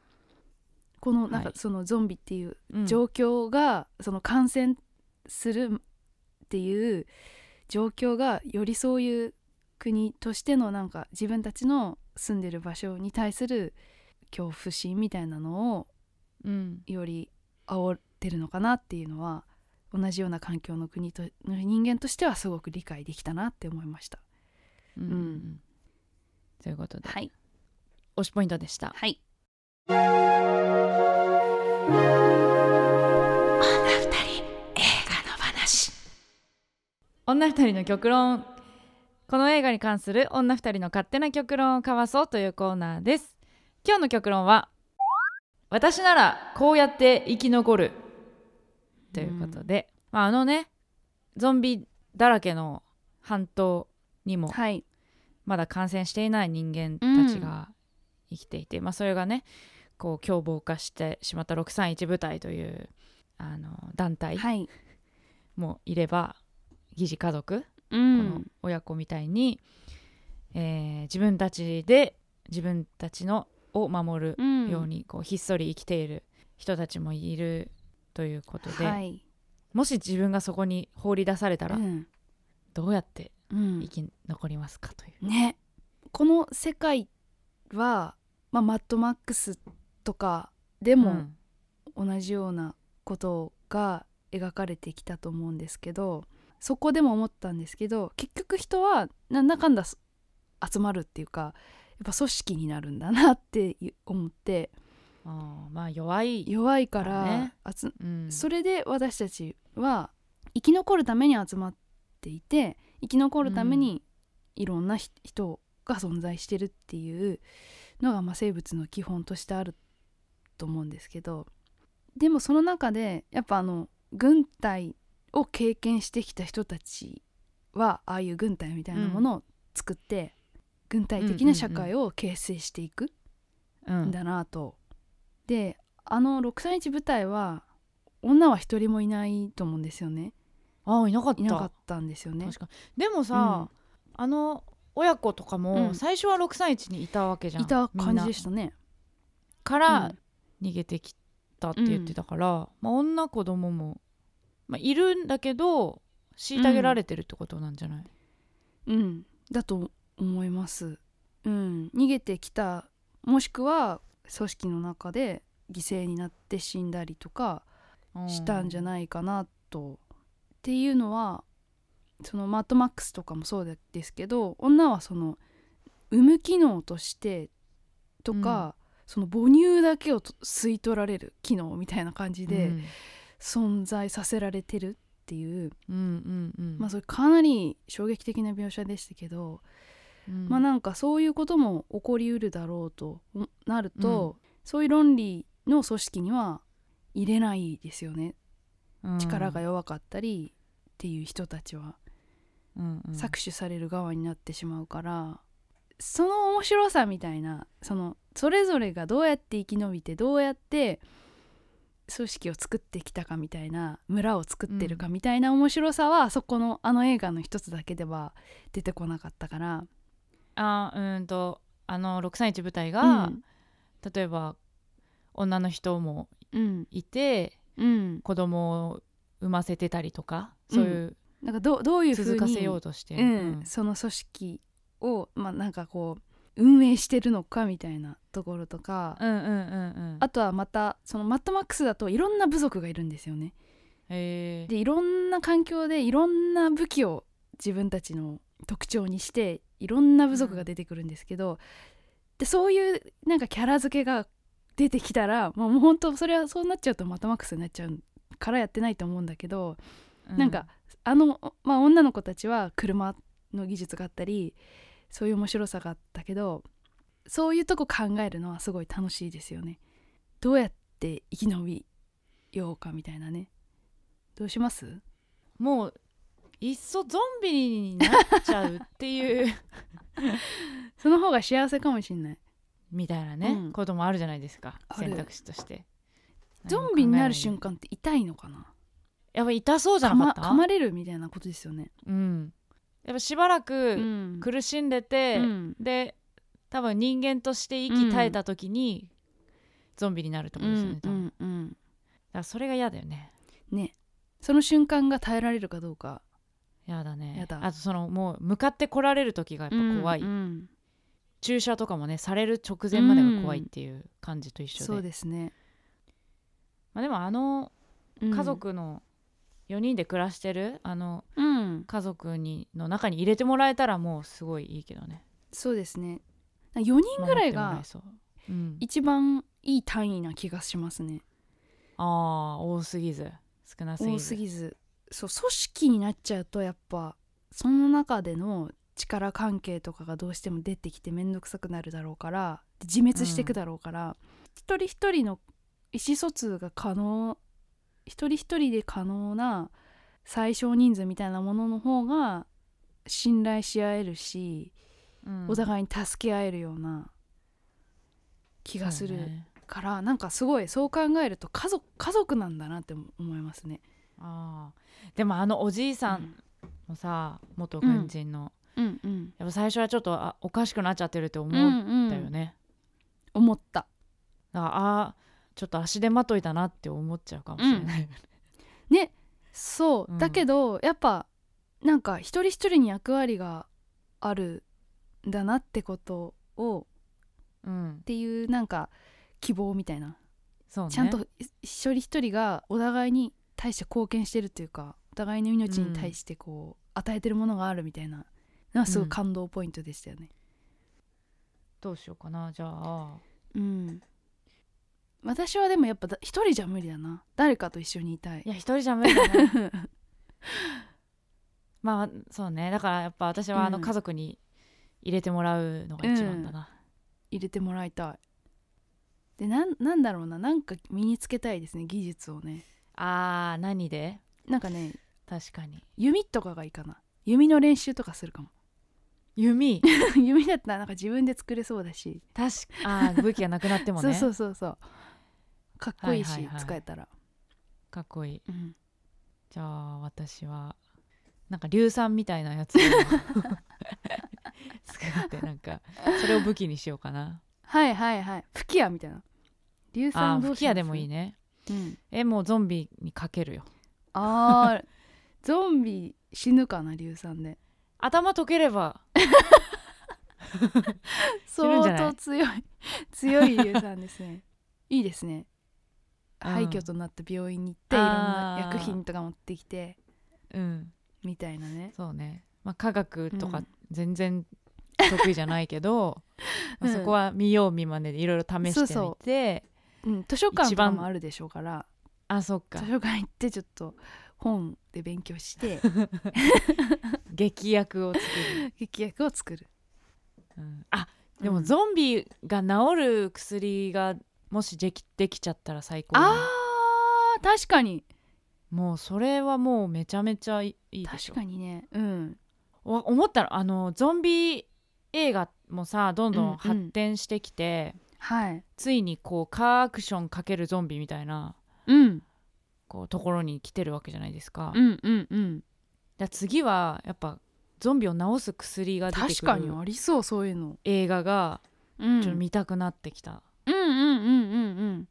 このなんかはい。そのゾンビっていううん。状況が、その感染するっていう状況がよりそういう国としてのなんか自分たちの住んでる場所に対する恐怖心みたいなのをうん。より煽ってるのかなっていうのは同じような環境の国との人間としてはすごく理解できたなって思いました。うんうんうん。ということで。はい、推しポイントでした。はい、女二人の極論。この映画に関する女二人の勝手な極論を交わそうというコーナーです。今日の極論は私ならこうやって生き残るということで、まあ、あのねゾンビだらけの半島にもはい。まだ感染していない人間たちが生きていて、まあ、それがねこう凶暴化してしまった631部隊というあの団体はい。もいれば疑似家族、うこの親子みたいに、えー自分たちで自分たちのを守るん。ようにこうひっそり生きている人たちもいるということで、はい。もし自分がそこに放り出されたらうん。どうやってうん。生き残りますかという。ね。この世界は、まあ、マッドマックスとかでもうん。同じようなことが描かれてきたと思うんですけどそこでも思ったんですけど結局人はなんだかんだす集まるっていうかやっぱ組織になるんだなって思ってあーまあ弱い、弱いから、ね。集うん。それで私たちは生き残るために集まっていて生き残るためにいろんなひ人が存在してるっていうのがまあ生物の基本としてあると思うんですけどでもその中でやっぱあの軍隊を経験してきた人たちはああいう軍隊みたいなものを作って、軍隊的な社会を形成していくうんんだなと。であの631部隊は女は一人もいないと思うんですよね。ああいなかった。いなかったんですよね。確かでもさ、あの親子とかもうん。最初は631にいたわけじゃん、いた感じでしたね。な。から逃げてきたって言ってたから、まあ、女子供も、まあ、いるんだけど虐げられてるってことなんじゃない、うん。だと思います。うん。逃げてきたもしくは組織の中で犠牲になって死んだりとかしたんじゃいないかなと。っていうのはそのマッドマックスとかもそうですけど女はその産む機能としてとか、その母乳だけをと吸い取られる機能みたいな感じでうん。存在させられてるっていう、うんうんうん。まあそれかなり衝撃的な描写でしたけど、うん。まあなんかそういうことも起こりうるだろうとなると、そういう論理の組織には入れないですよね。うん。力が弱かったりっていう人たちは。うんうん。搾取される側になってしまうからその面白さみたいなそのそれぞれがどうやって生き延びてどうやって組織を作ってきたかみたいな村を作ってるかみたいな面白さは、そこのあの映画の一つだけでは出てこなかったから、あうーんとあの631部隊が、うん。例えば女の人もうん。いてうん、子供を産ませてたりとかそういうなんかどどういうふうに続かせようとして、うん。その組織をまあなんかこう運営してるのかみたいなところとか、うんうんうんうん。あとはまたそのマットマックスだといろんな部族がいるんですよね。へえ。でいろんな環境でいろんな武器を自分たちの特徴にしていろんな部族が出てくるんですけど、でそういうなんかキャラ付けが出てきたらもうもう本当それはそうなっちゃうとマットマックスになっちゃうからやってないと思うんだけど、なんかあの、まあ、女の子たちは車の技術があったりそういう面白さがあったけどそういうとこ考えるのはすごい楽しいですよね。どうやって生き延びようかみたいなね。どうします？もういっそゾンビになっちゃうっていう。その方が幸せかもしんない。みたいなね、うん。こともあるじゃないですか。ある。選択肢として。ゾンビになる瞬間間って痛いのかな？やっぱ痛そうじゃなかった？噛まれるみたいなことですよね。うん。やっぱしばらうくん。苦しんでて、うん。で多分人間として息絶えた時に、ゾンビになるってことですよね、多分うんうん。らそれが嫌だよね。ね。その瞬間が耐えられるかどうか嫌だね。やだ。あとそのもう向かって来られる時がやっぱ怖い、うん。うん注射とかもねされる直前までが怖いっていう感じと一緒で,、そうですね。まあ、でもあのうん。家族の4人で暮らしてる、あのうん。家族にの中に入れてもらえたらもうすごいいいけどね。そうですね。4人ぐらいが一番いい単位な気がしますね。ああ多すぎず。少なすぎず。多すぎずそう組織になっちゃうとやっぱその中での力関係とかがどうしても出てきて面倒くさくなるだろうからで自滅していくだろうから、一人一人の意思疎通が可能一人一人で可能な最小人数みたいなものの方が信頼し合えるし、うんお互いに助け合えるような気がするから、なんかすごいそう考えると家族家族なんだなって思いますね。あー。でもあのおじいさんもさ、元軍人の、うん。うんやっぱ最初はちょっとあおかしくなっちゃってるって思うんったようんね、思った。だからあーちょっと足手まといだなって思っちゃうかもしれない、ねそう、うん。だけどやっぱなんか一人一人に役割があるんだなってことをうん。っていうなんか希望みたいな、そうね。ちゃんとい一人一人がお互いに対して貢献してるっていうかお互いの命に対してこう、与えてるものがあるみたいなのはすごい感動ポイントでしたよね。どうしようかなじゃあ。うん。私はでもやっぱだ一人じゃ無理だな。誰かと一緒にいたい。いや一人じゃ無理だな まあそうね。だからやっぱ私はあのうん。家族に入れてもらうのが一番だな、入れてもらいたい。でなんなんだろうな。なんか身につけたいですね技術をねあー何で？なんかね確かに。弓とかがいいかな。弓の練習とかするかも。弓？弓だったらなんか自分で作れそうだし、確かあー武器がなくなってもね。そうそうそうそう。かっこいいし、はいはいはい。使えたら、かっこいい。うん。じゃあ私はなんか硫酸みたいなやつを 作ってなんかそれを武器にしようかな。はいはいはい。吹き矢みたいな。硫あ酸どうしますー吹き矢でもいいねうん、えもうゾンビにかけるよ。あー。ゾンビ死ぬかな硫酸で。頭溶ければ。相当強い。強い硫酸ですね。いいですね。うん廃墟となった病院に行っていろんな薬品とか持ってきてうん。みたいなね。そうね。まあ科学とかうん。全然得意じゃないけど、まあうんそこは見よう見まねでいろいろ試してみてそうん、図書館とかもあるでしょうから。あそっか。図書館行ってちょっと本で勉強して。劇薬を作る、劇薬を作る。うん。あでもうん。ゾンビが治る薬がもしできできちゃったら最高だね。あー確かに。もうそれはもうめちゃめちゃいいいでしょ。確かにね。うん。お思ったの。あのゾンビ映画もさどんどうんうんん。発展してきて、はい。ついにこうカーアクションかけるゾンビみたいなうん。こうところに来てるわけじゃないですか。うんうんうん。だ次はやっぱゾンビを治す薬が出て確くるかにありそうそういうの、映画がうん、ちょっと見たくなってきた。うんうんうんうんうん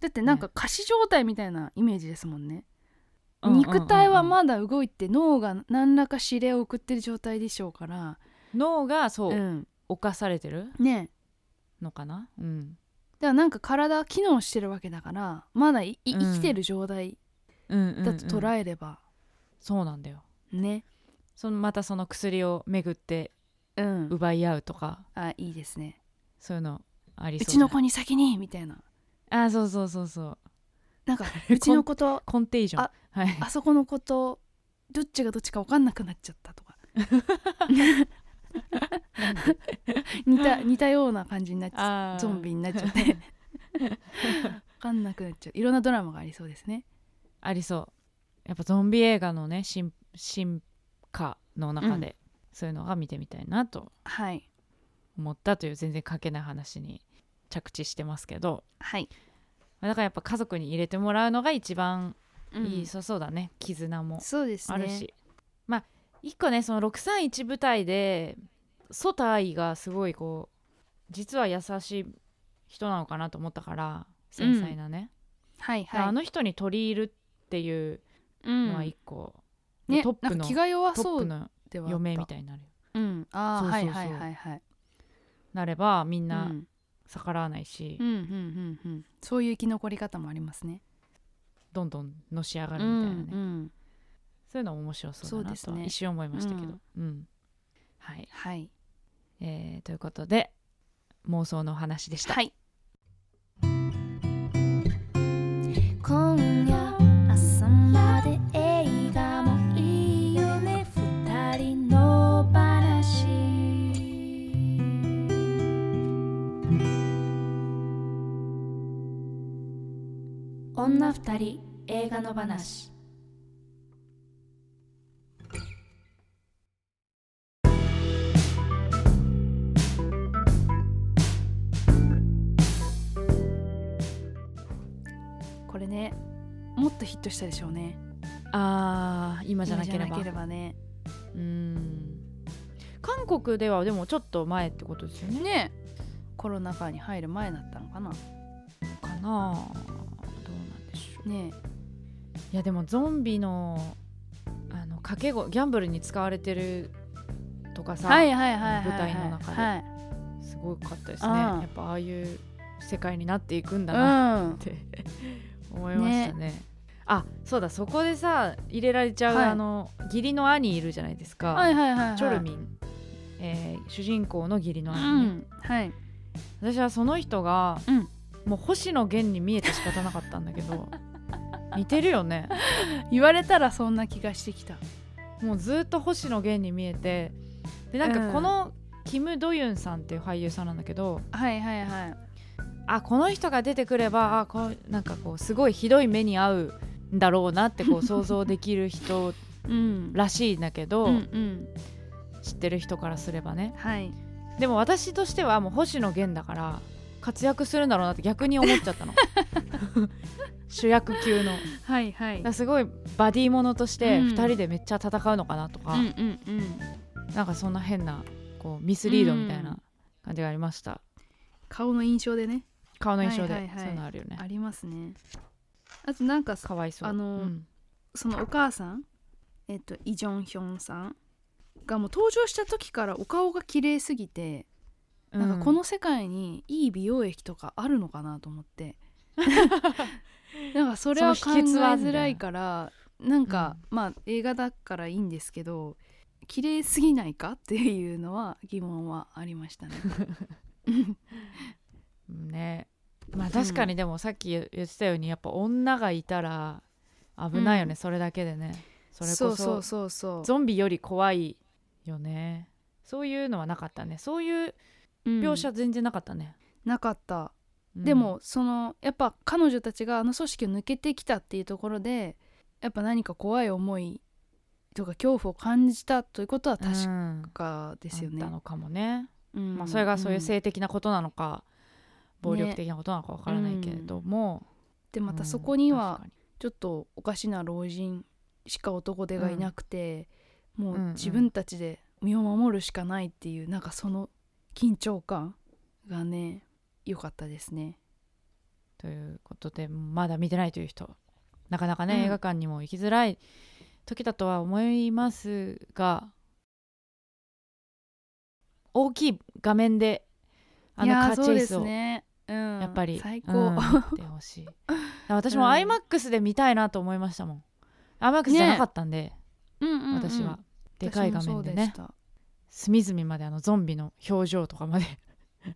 だってなんか仮死状態みたいなイメージですもんね、うんうんうんうん。肉体はまだ動いて脳が何らか指令を送ってる状態でしょうから。脳がそう、うん。侵されてる？ねのかな、うん、だからなんか体は機能してるわけだからまだ生きてる状態うんうんうん。だと捉えれば、そうなんだよ。ね。そのまたその薬を巡ってうん。奪い合うとか。あいいですね。そういうのありうそうちの子に先にみたいな。あそうそうそうそう。なんか うちの子とコンテージョン。あはい。あそこの子とどっちがどっちか分かんなくなっちゃったとか 似た似たような感じになっちゃあー。ゾンビになっちゃって。分かんなくなっちゃう。いろんなドラマがありそうですね。ありそう。やっぱゾンビ映画のね進進化の中で、そういうのが見てみたいなとはい。思ったという全然関係ない話に着地してますけど。はい、だからやっぱ家族に入れてもらうのが一番うん。いい、そうそうだね。絆もそうですね。あるし、まあ一個ねその631部隊でソタ愛がすごいこう実は優しい人なのかなと思ったから繊細なね、はいはい。あの人に取り入るっていううん。のは一個、ねトップの気が弱トッそうプのではあった。嫁みたいになるうん。ああはいはいはいはい。なればみんうなん。逆らわないし、うんうんうんうん。そういう生き残り方もありますね。どんどんのし上がうるみたいなね、んうんそういうのも面白そうだなと一瞬思いましたけど、うん。はい、はい。えーということで妄想のお話でした、はい。今夜朝まで映画もいいよね。二人の話。女二人映画の話トしたでしょうね。あー今じゃなければ。ればね。うん。韓国ではでもちょっと前ってことですよね。ね。コロナ禍に入る前だったのかな。かな。どうなんでしょう。ね。いやでもゾンビのあの賭けごギャンブルに使われてるとかさ、はいはいはい舞台の中で。はい。すごかったですね。うん。やっぱああいう世界になっていくんだなうん。っ て思いましたねあそうだそこでさ入れられちゃう、はい。あの義理の兄いるじゃないですか、はいはいはいはい。チョルミン、えー主人公の義理のう兄ね、んはい。私はその人が、うん。もう星野源に見えて仕方なかったんだけど 似てるよね。言われたらそんな気がしてきた。もうずっと星野源に見えてでなんうん。かこのキム・ドユンさんっていう俳優さんなんだけど、はいはいはい。あこの人が出てくればあこうなんかこうすごいひどい目に遭うんだろうなってこう想像できる人うん。らしいんだけど、うんうん。知ってる人からすればね。はい。でも私としてはもう星野源だから活躍するんだろうなって逆に思っちゃったの。主役級の。はいはい。らすごいバディものとしてうん。2人でめっちゃ戦うのかなとか、うんうんうん。なんかそんな変なこうミスリードみたいな感じがありました、顔の印象でね。顔の印象で、はいはいはい。そういうのあるよね。ありますねあとなんかかわいそう。あのうん。そのお母さんえっとイ・ジョンヒョンさんがもう登場した時からお顔が綺麗すぎてなんかこの世界にいい美容液とかあるのかなと思って。なんかそれは考えづらいからなんか、まあ映画だからいいんですけど綺麗すぎないかっていうのは疑問はありましたね。う んねまあ確かにでもさっき言ってたようにやっぱ女がいたら危ないよね、うん。それだけでね。それこそそうそうそうそう。ゾンビより怖いよね。そういうのはなかったね。そういううん。描写全然なかったね、なかった、うん。でもそのやっぱ彼女たちがあの組織を抜けてきたっていうところでやっぱ何か怖い思いとか恐怖を感じたということは確うんかですよね。あった。のかもね、うん。まあ、それがそういうん。性的なことなのか、暴力的なことなのかわからないけれども、でまたうんそこにはちょっとおかしな老人しか男手がいなくて、もうん。ううん自分たちで身を守るしかないっていうなんかその緊張感がね良かったですね。ということでまだ見てないという人。なかなかね、うん。映画館にも行きづらい時だとは思いますが大きい画面であのカーチェイスをね。うん、やっぱり、最高。うん。見てほしい。私もうん。iMAX で見たいなと思いましたもん。iMAX じゃなかったんで、うんうんうん私は。でかい画面でね。隅々まであのゾンビの表情とかまで。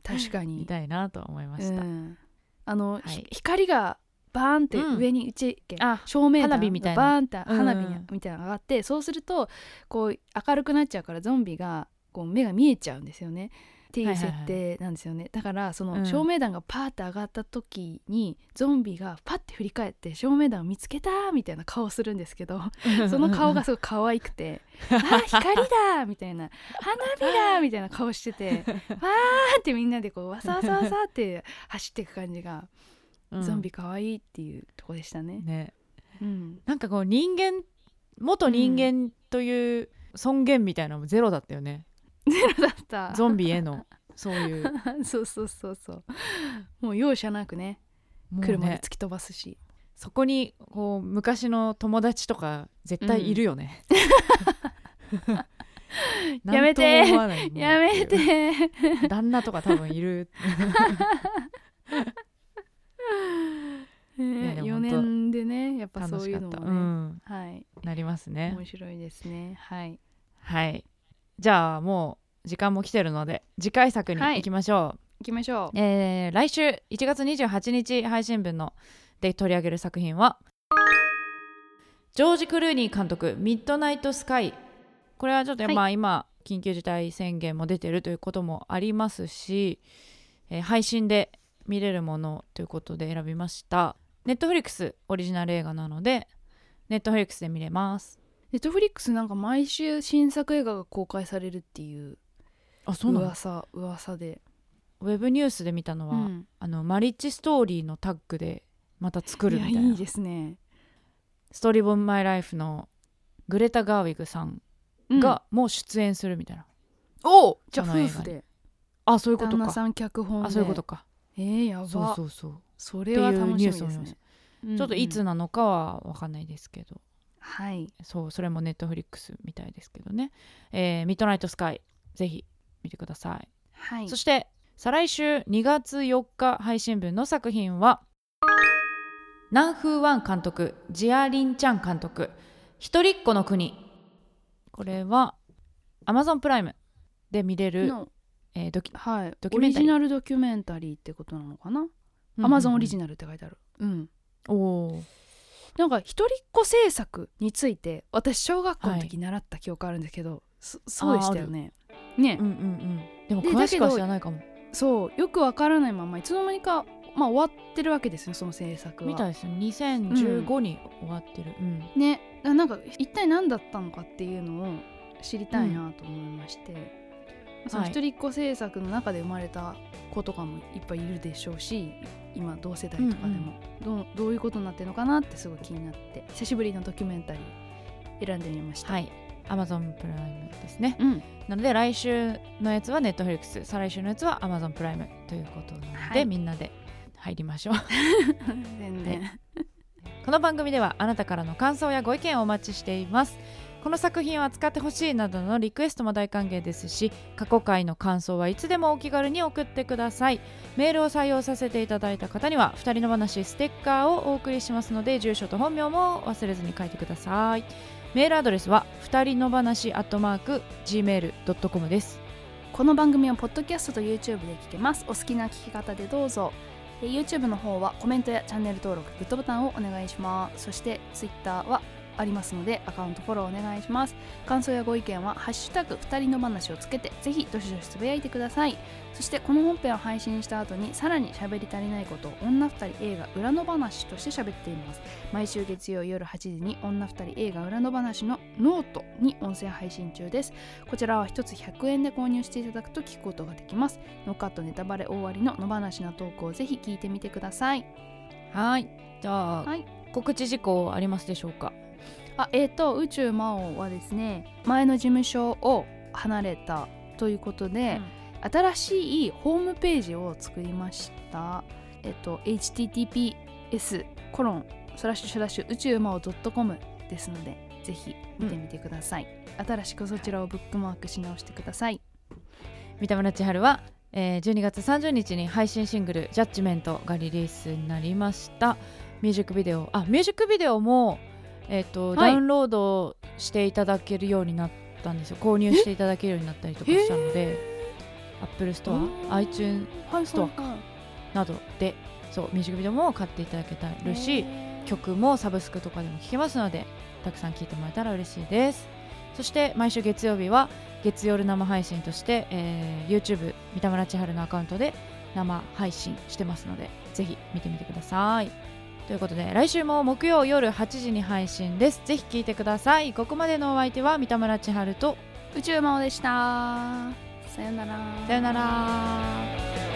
確かに。見たいなと思いました、うん、あの、はい。ひ光がバーンってうん。上に打ち、あ照明弾花火みたいな。バーンって花火うん。うんみたいなのが上がって、そうするとこう明るくなっちゃうからゾンビがこう目が見えちゃうんですよねっていう設定なんですよね、だからそうのん照明弾がパーって上がった時に、ゾンビがパッて振り返って照明弾を見つけたみたいな顔をするんですけど その顔がすごい可愛くて「あー光だ!」みたいな「花火だ!」みたいな顔してて わーってみんなでこうわさわさわさって走っていく感じが、うんゾンビ可愛いっていうとこでしたね。ねうん、なんかこう人間元人間という尊厳みたいなのもゼロだったよね、だった。ゾンビへのそういう。そうそうそうそう。もう容赦なくねもうね。車で突き飛ばすし、そこにこう昔の友達とか絶対いるよね、やめて。やめて。旦那とか多分いる。ね4でも本当年でねやっぱ楽そういうのもね、うん、はい。なりますね。面白いですね。はい。はいじゃあもう時間も来てるので次回作にはい。行きましょう、行きましょう。えー来週1月28日配信分ので取り上げる作品はジョージ・クルーニー監督「ミッドナイト・スカイ」これはちょっと、はい。まあ今緊急事態宣言も出てるということもありますし、えー配信で見れるものということで選びました。ネットフリックスオリジナル映画なのでネットフリックスで見れますネットフリックスなんか毎週新作映画が公開されるっていうあそうなの？噂噂で、ウェブニュースで見たのは、うん。あのマリッジストーリーのタッグでまた作るみたいな。いやいですね。ストーリー・ボン・マイ・ライフのグレタ・ガーウィグさんがもう出演するみたいな、おじゃあこの映画に。夫婦であそういうことか。旦那さん脚本で。あそういうことか。えー、やば。そうそうそう。それは楽しみですっていうニュースを見ましねたちょっといつななのかは分かんないですけどはい。そうそれもネットフリックスみたいですけどね、えーミッドナイトスカイぜひ見てください、はい。そして再来週2月4日配信分の作品は南風ワン監督ジアリンちゃん監督一人っ子の国。これは Amazon プライムで見れる、のえードキはい。ドキュメンタリー。オリジナルドキュメンタリーってことなのかな、アマゾンオリジナルって書いてある。うん。おーなんか一人っ子制作について私小学校の時習った記憶あるんですけど、そそうでしたよね。ね、うんうんうん。でもで詳しくは知らないかも。そうよくわからないままいつの間にかまあ終わってるわけですねその制作は。みたいですよ2015に終わってる、うん。ね。ななんか一体何だったのかっていうのを知りたいなと思いまして、そのはい。一人っ子制作の中で生まれた子とかもいっぱいいるでしょうし今同世代とかでも、どうどういうことになってるのかなってすごい気になって久しぶりのドキュメンタリー選んでみました。はい。Amazon プライムですね。うん。なので来週のやつは Netflix 再来週のやつは Amazon プライムということなので、はい。みんなで入りましょう。全然、この番組ではあなたからの感想やご意見をお待ちしていますこの作品を扱ってほしいなどのリクエストも大歓迎ですし過去回の感想はいつでもお気軽に送ってください。メールを採用させていただいた方には2人の話ステッカーをお送りしますので住所と本名も忘れずに書いてください。メールアドレスは2人の話アットマーク gmail.com です。この番組はポッドキャストと YouTube で聞けます。お好きな聞き方でどうぞ。YouTube の方はコメントやチャンネル登録グッドボタンをお願いします。そして Twitter はありますのでアカウントフォローお願いします。感想やご意見は「ハッシュタグ二人の話」をつけてぜひどしどしつぶやいてください。そしてこの本編を配信した後にさらに喋り足りないことを女二人映画裏の話として喋っています。毎週月曜夜8時に女二人映画裏の話のノートに音声配信中です。こちらは1つ100円で購入していただくと聞くことができます。ノーカットネタバレ大ありの野放しなトークをぜひ聞いてみてください。はい。じゃあ、はい。告知事項ありますでしょうか？あえっ、と宇宙魔王はですね前の事務所を離れたということで、新しいホームページを作りました。えっ、と https コロンスラッシュスラッシュ宇宙魔王 .com ですのでぜひ見てみてください、新しくそちらをブックマークし直してください。三田村千春は、えー12月30日に配信シングル「ジャッジメント」がリリースになりました。ミュージックビデオあミュージックビデオも、えーとはい。ダウンロードしていただけるようになったんですよ。購入していただけるようになったりとかしたので Apple Store、iTunes はいストアなどでそうミュージックビデオも買っていただけたるし曲もサブスクとかでも聴けますのでたくさん聴いてもらえたら嬉しいです。そして毎週月曜日は月夜生配信として、えー YouTube 三田村千春のアカウントで生配信してますのでぜひ見てみてくださいということで来週も木曜夜8時に配信です。ぜひ聴いてください。ここまでのお相手は三田村千春と宇宙魔王でした。さよなら。さよなら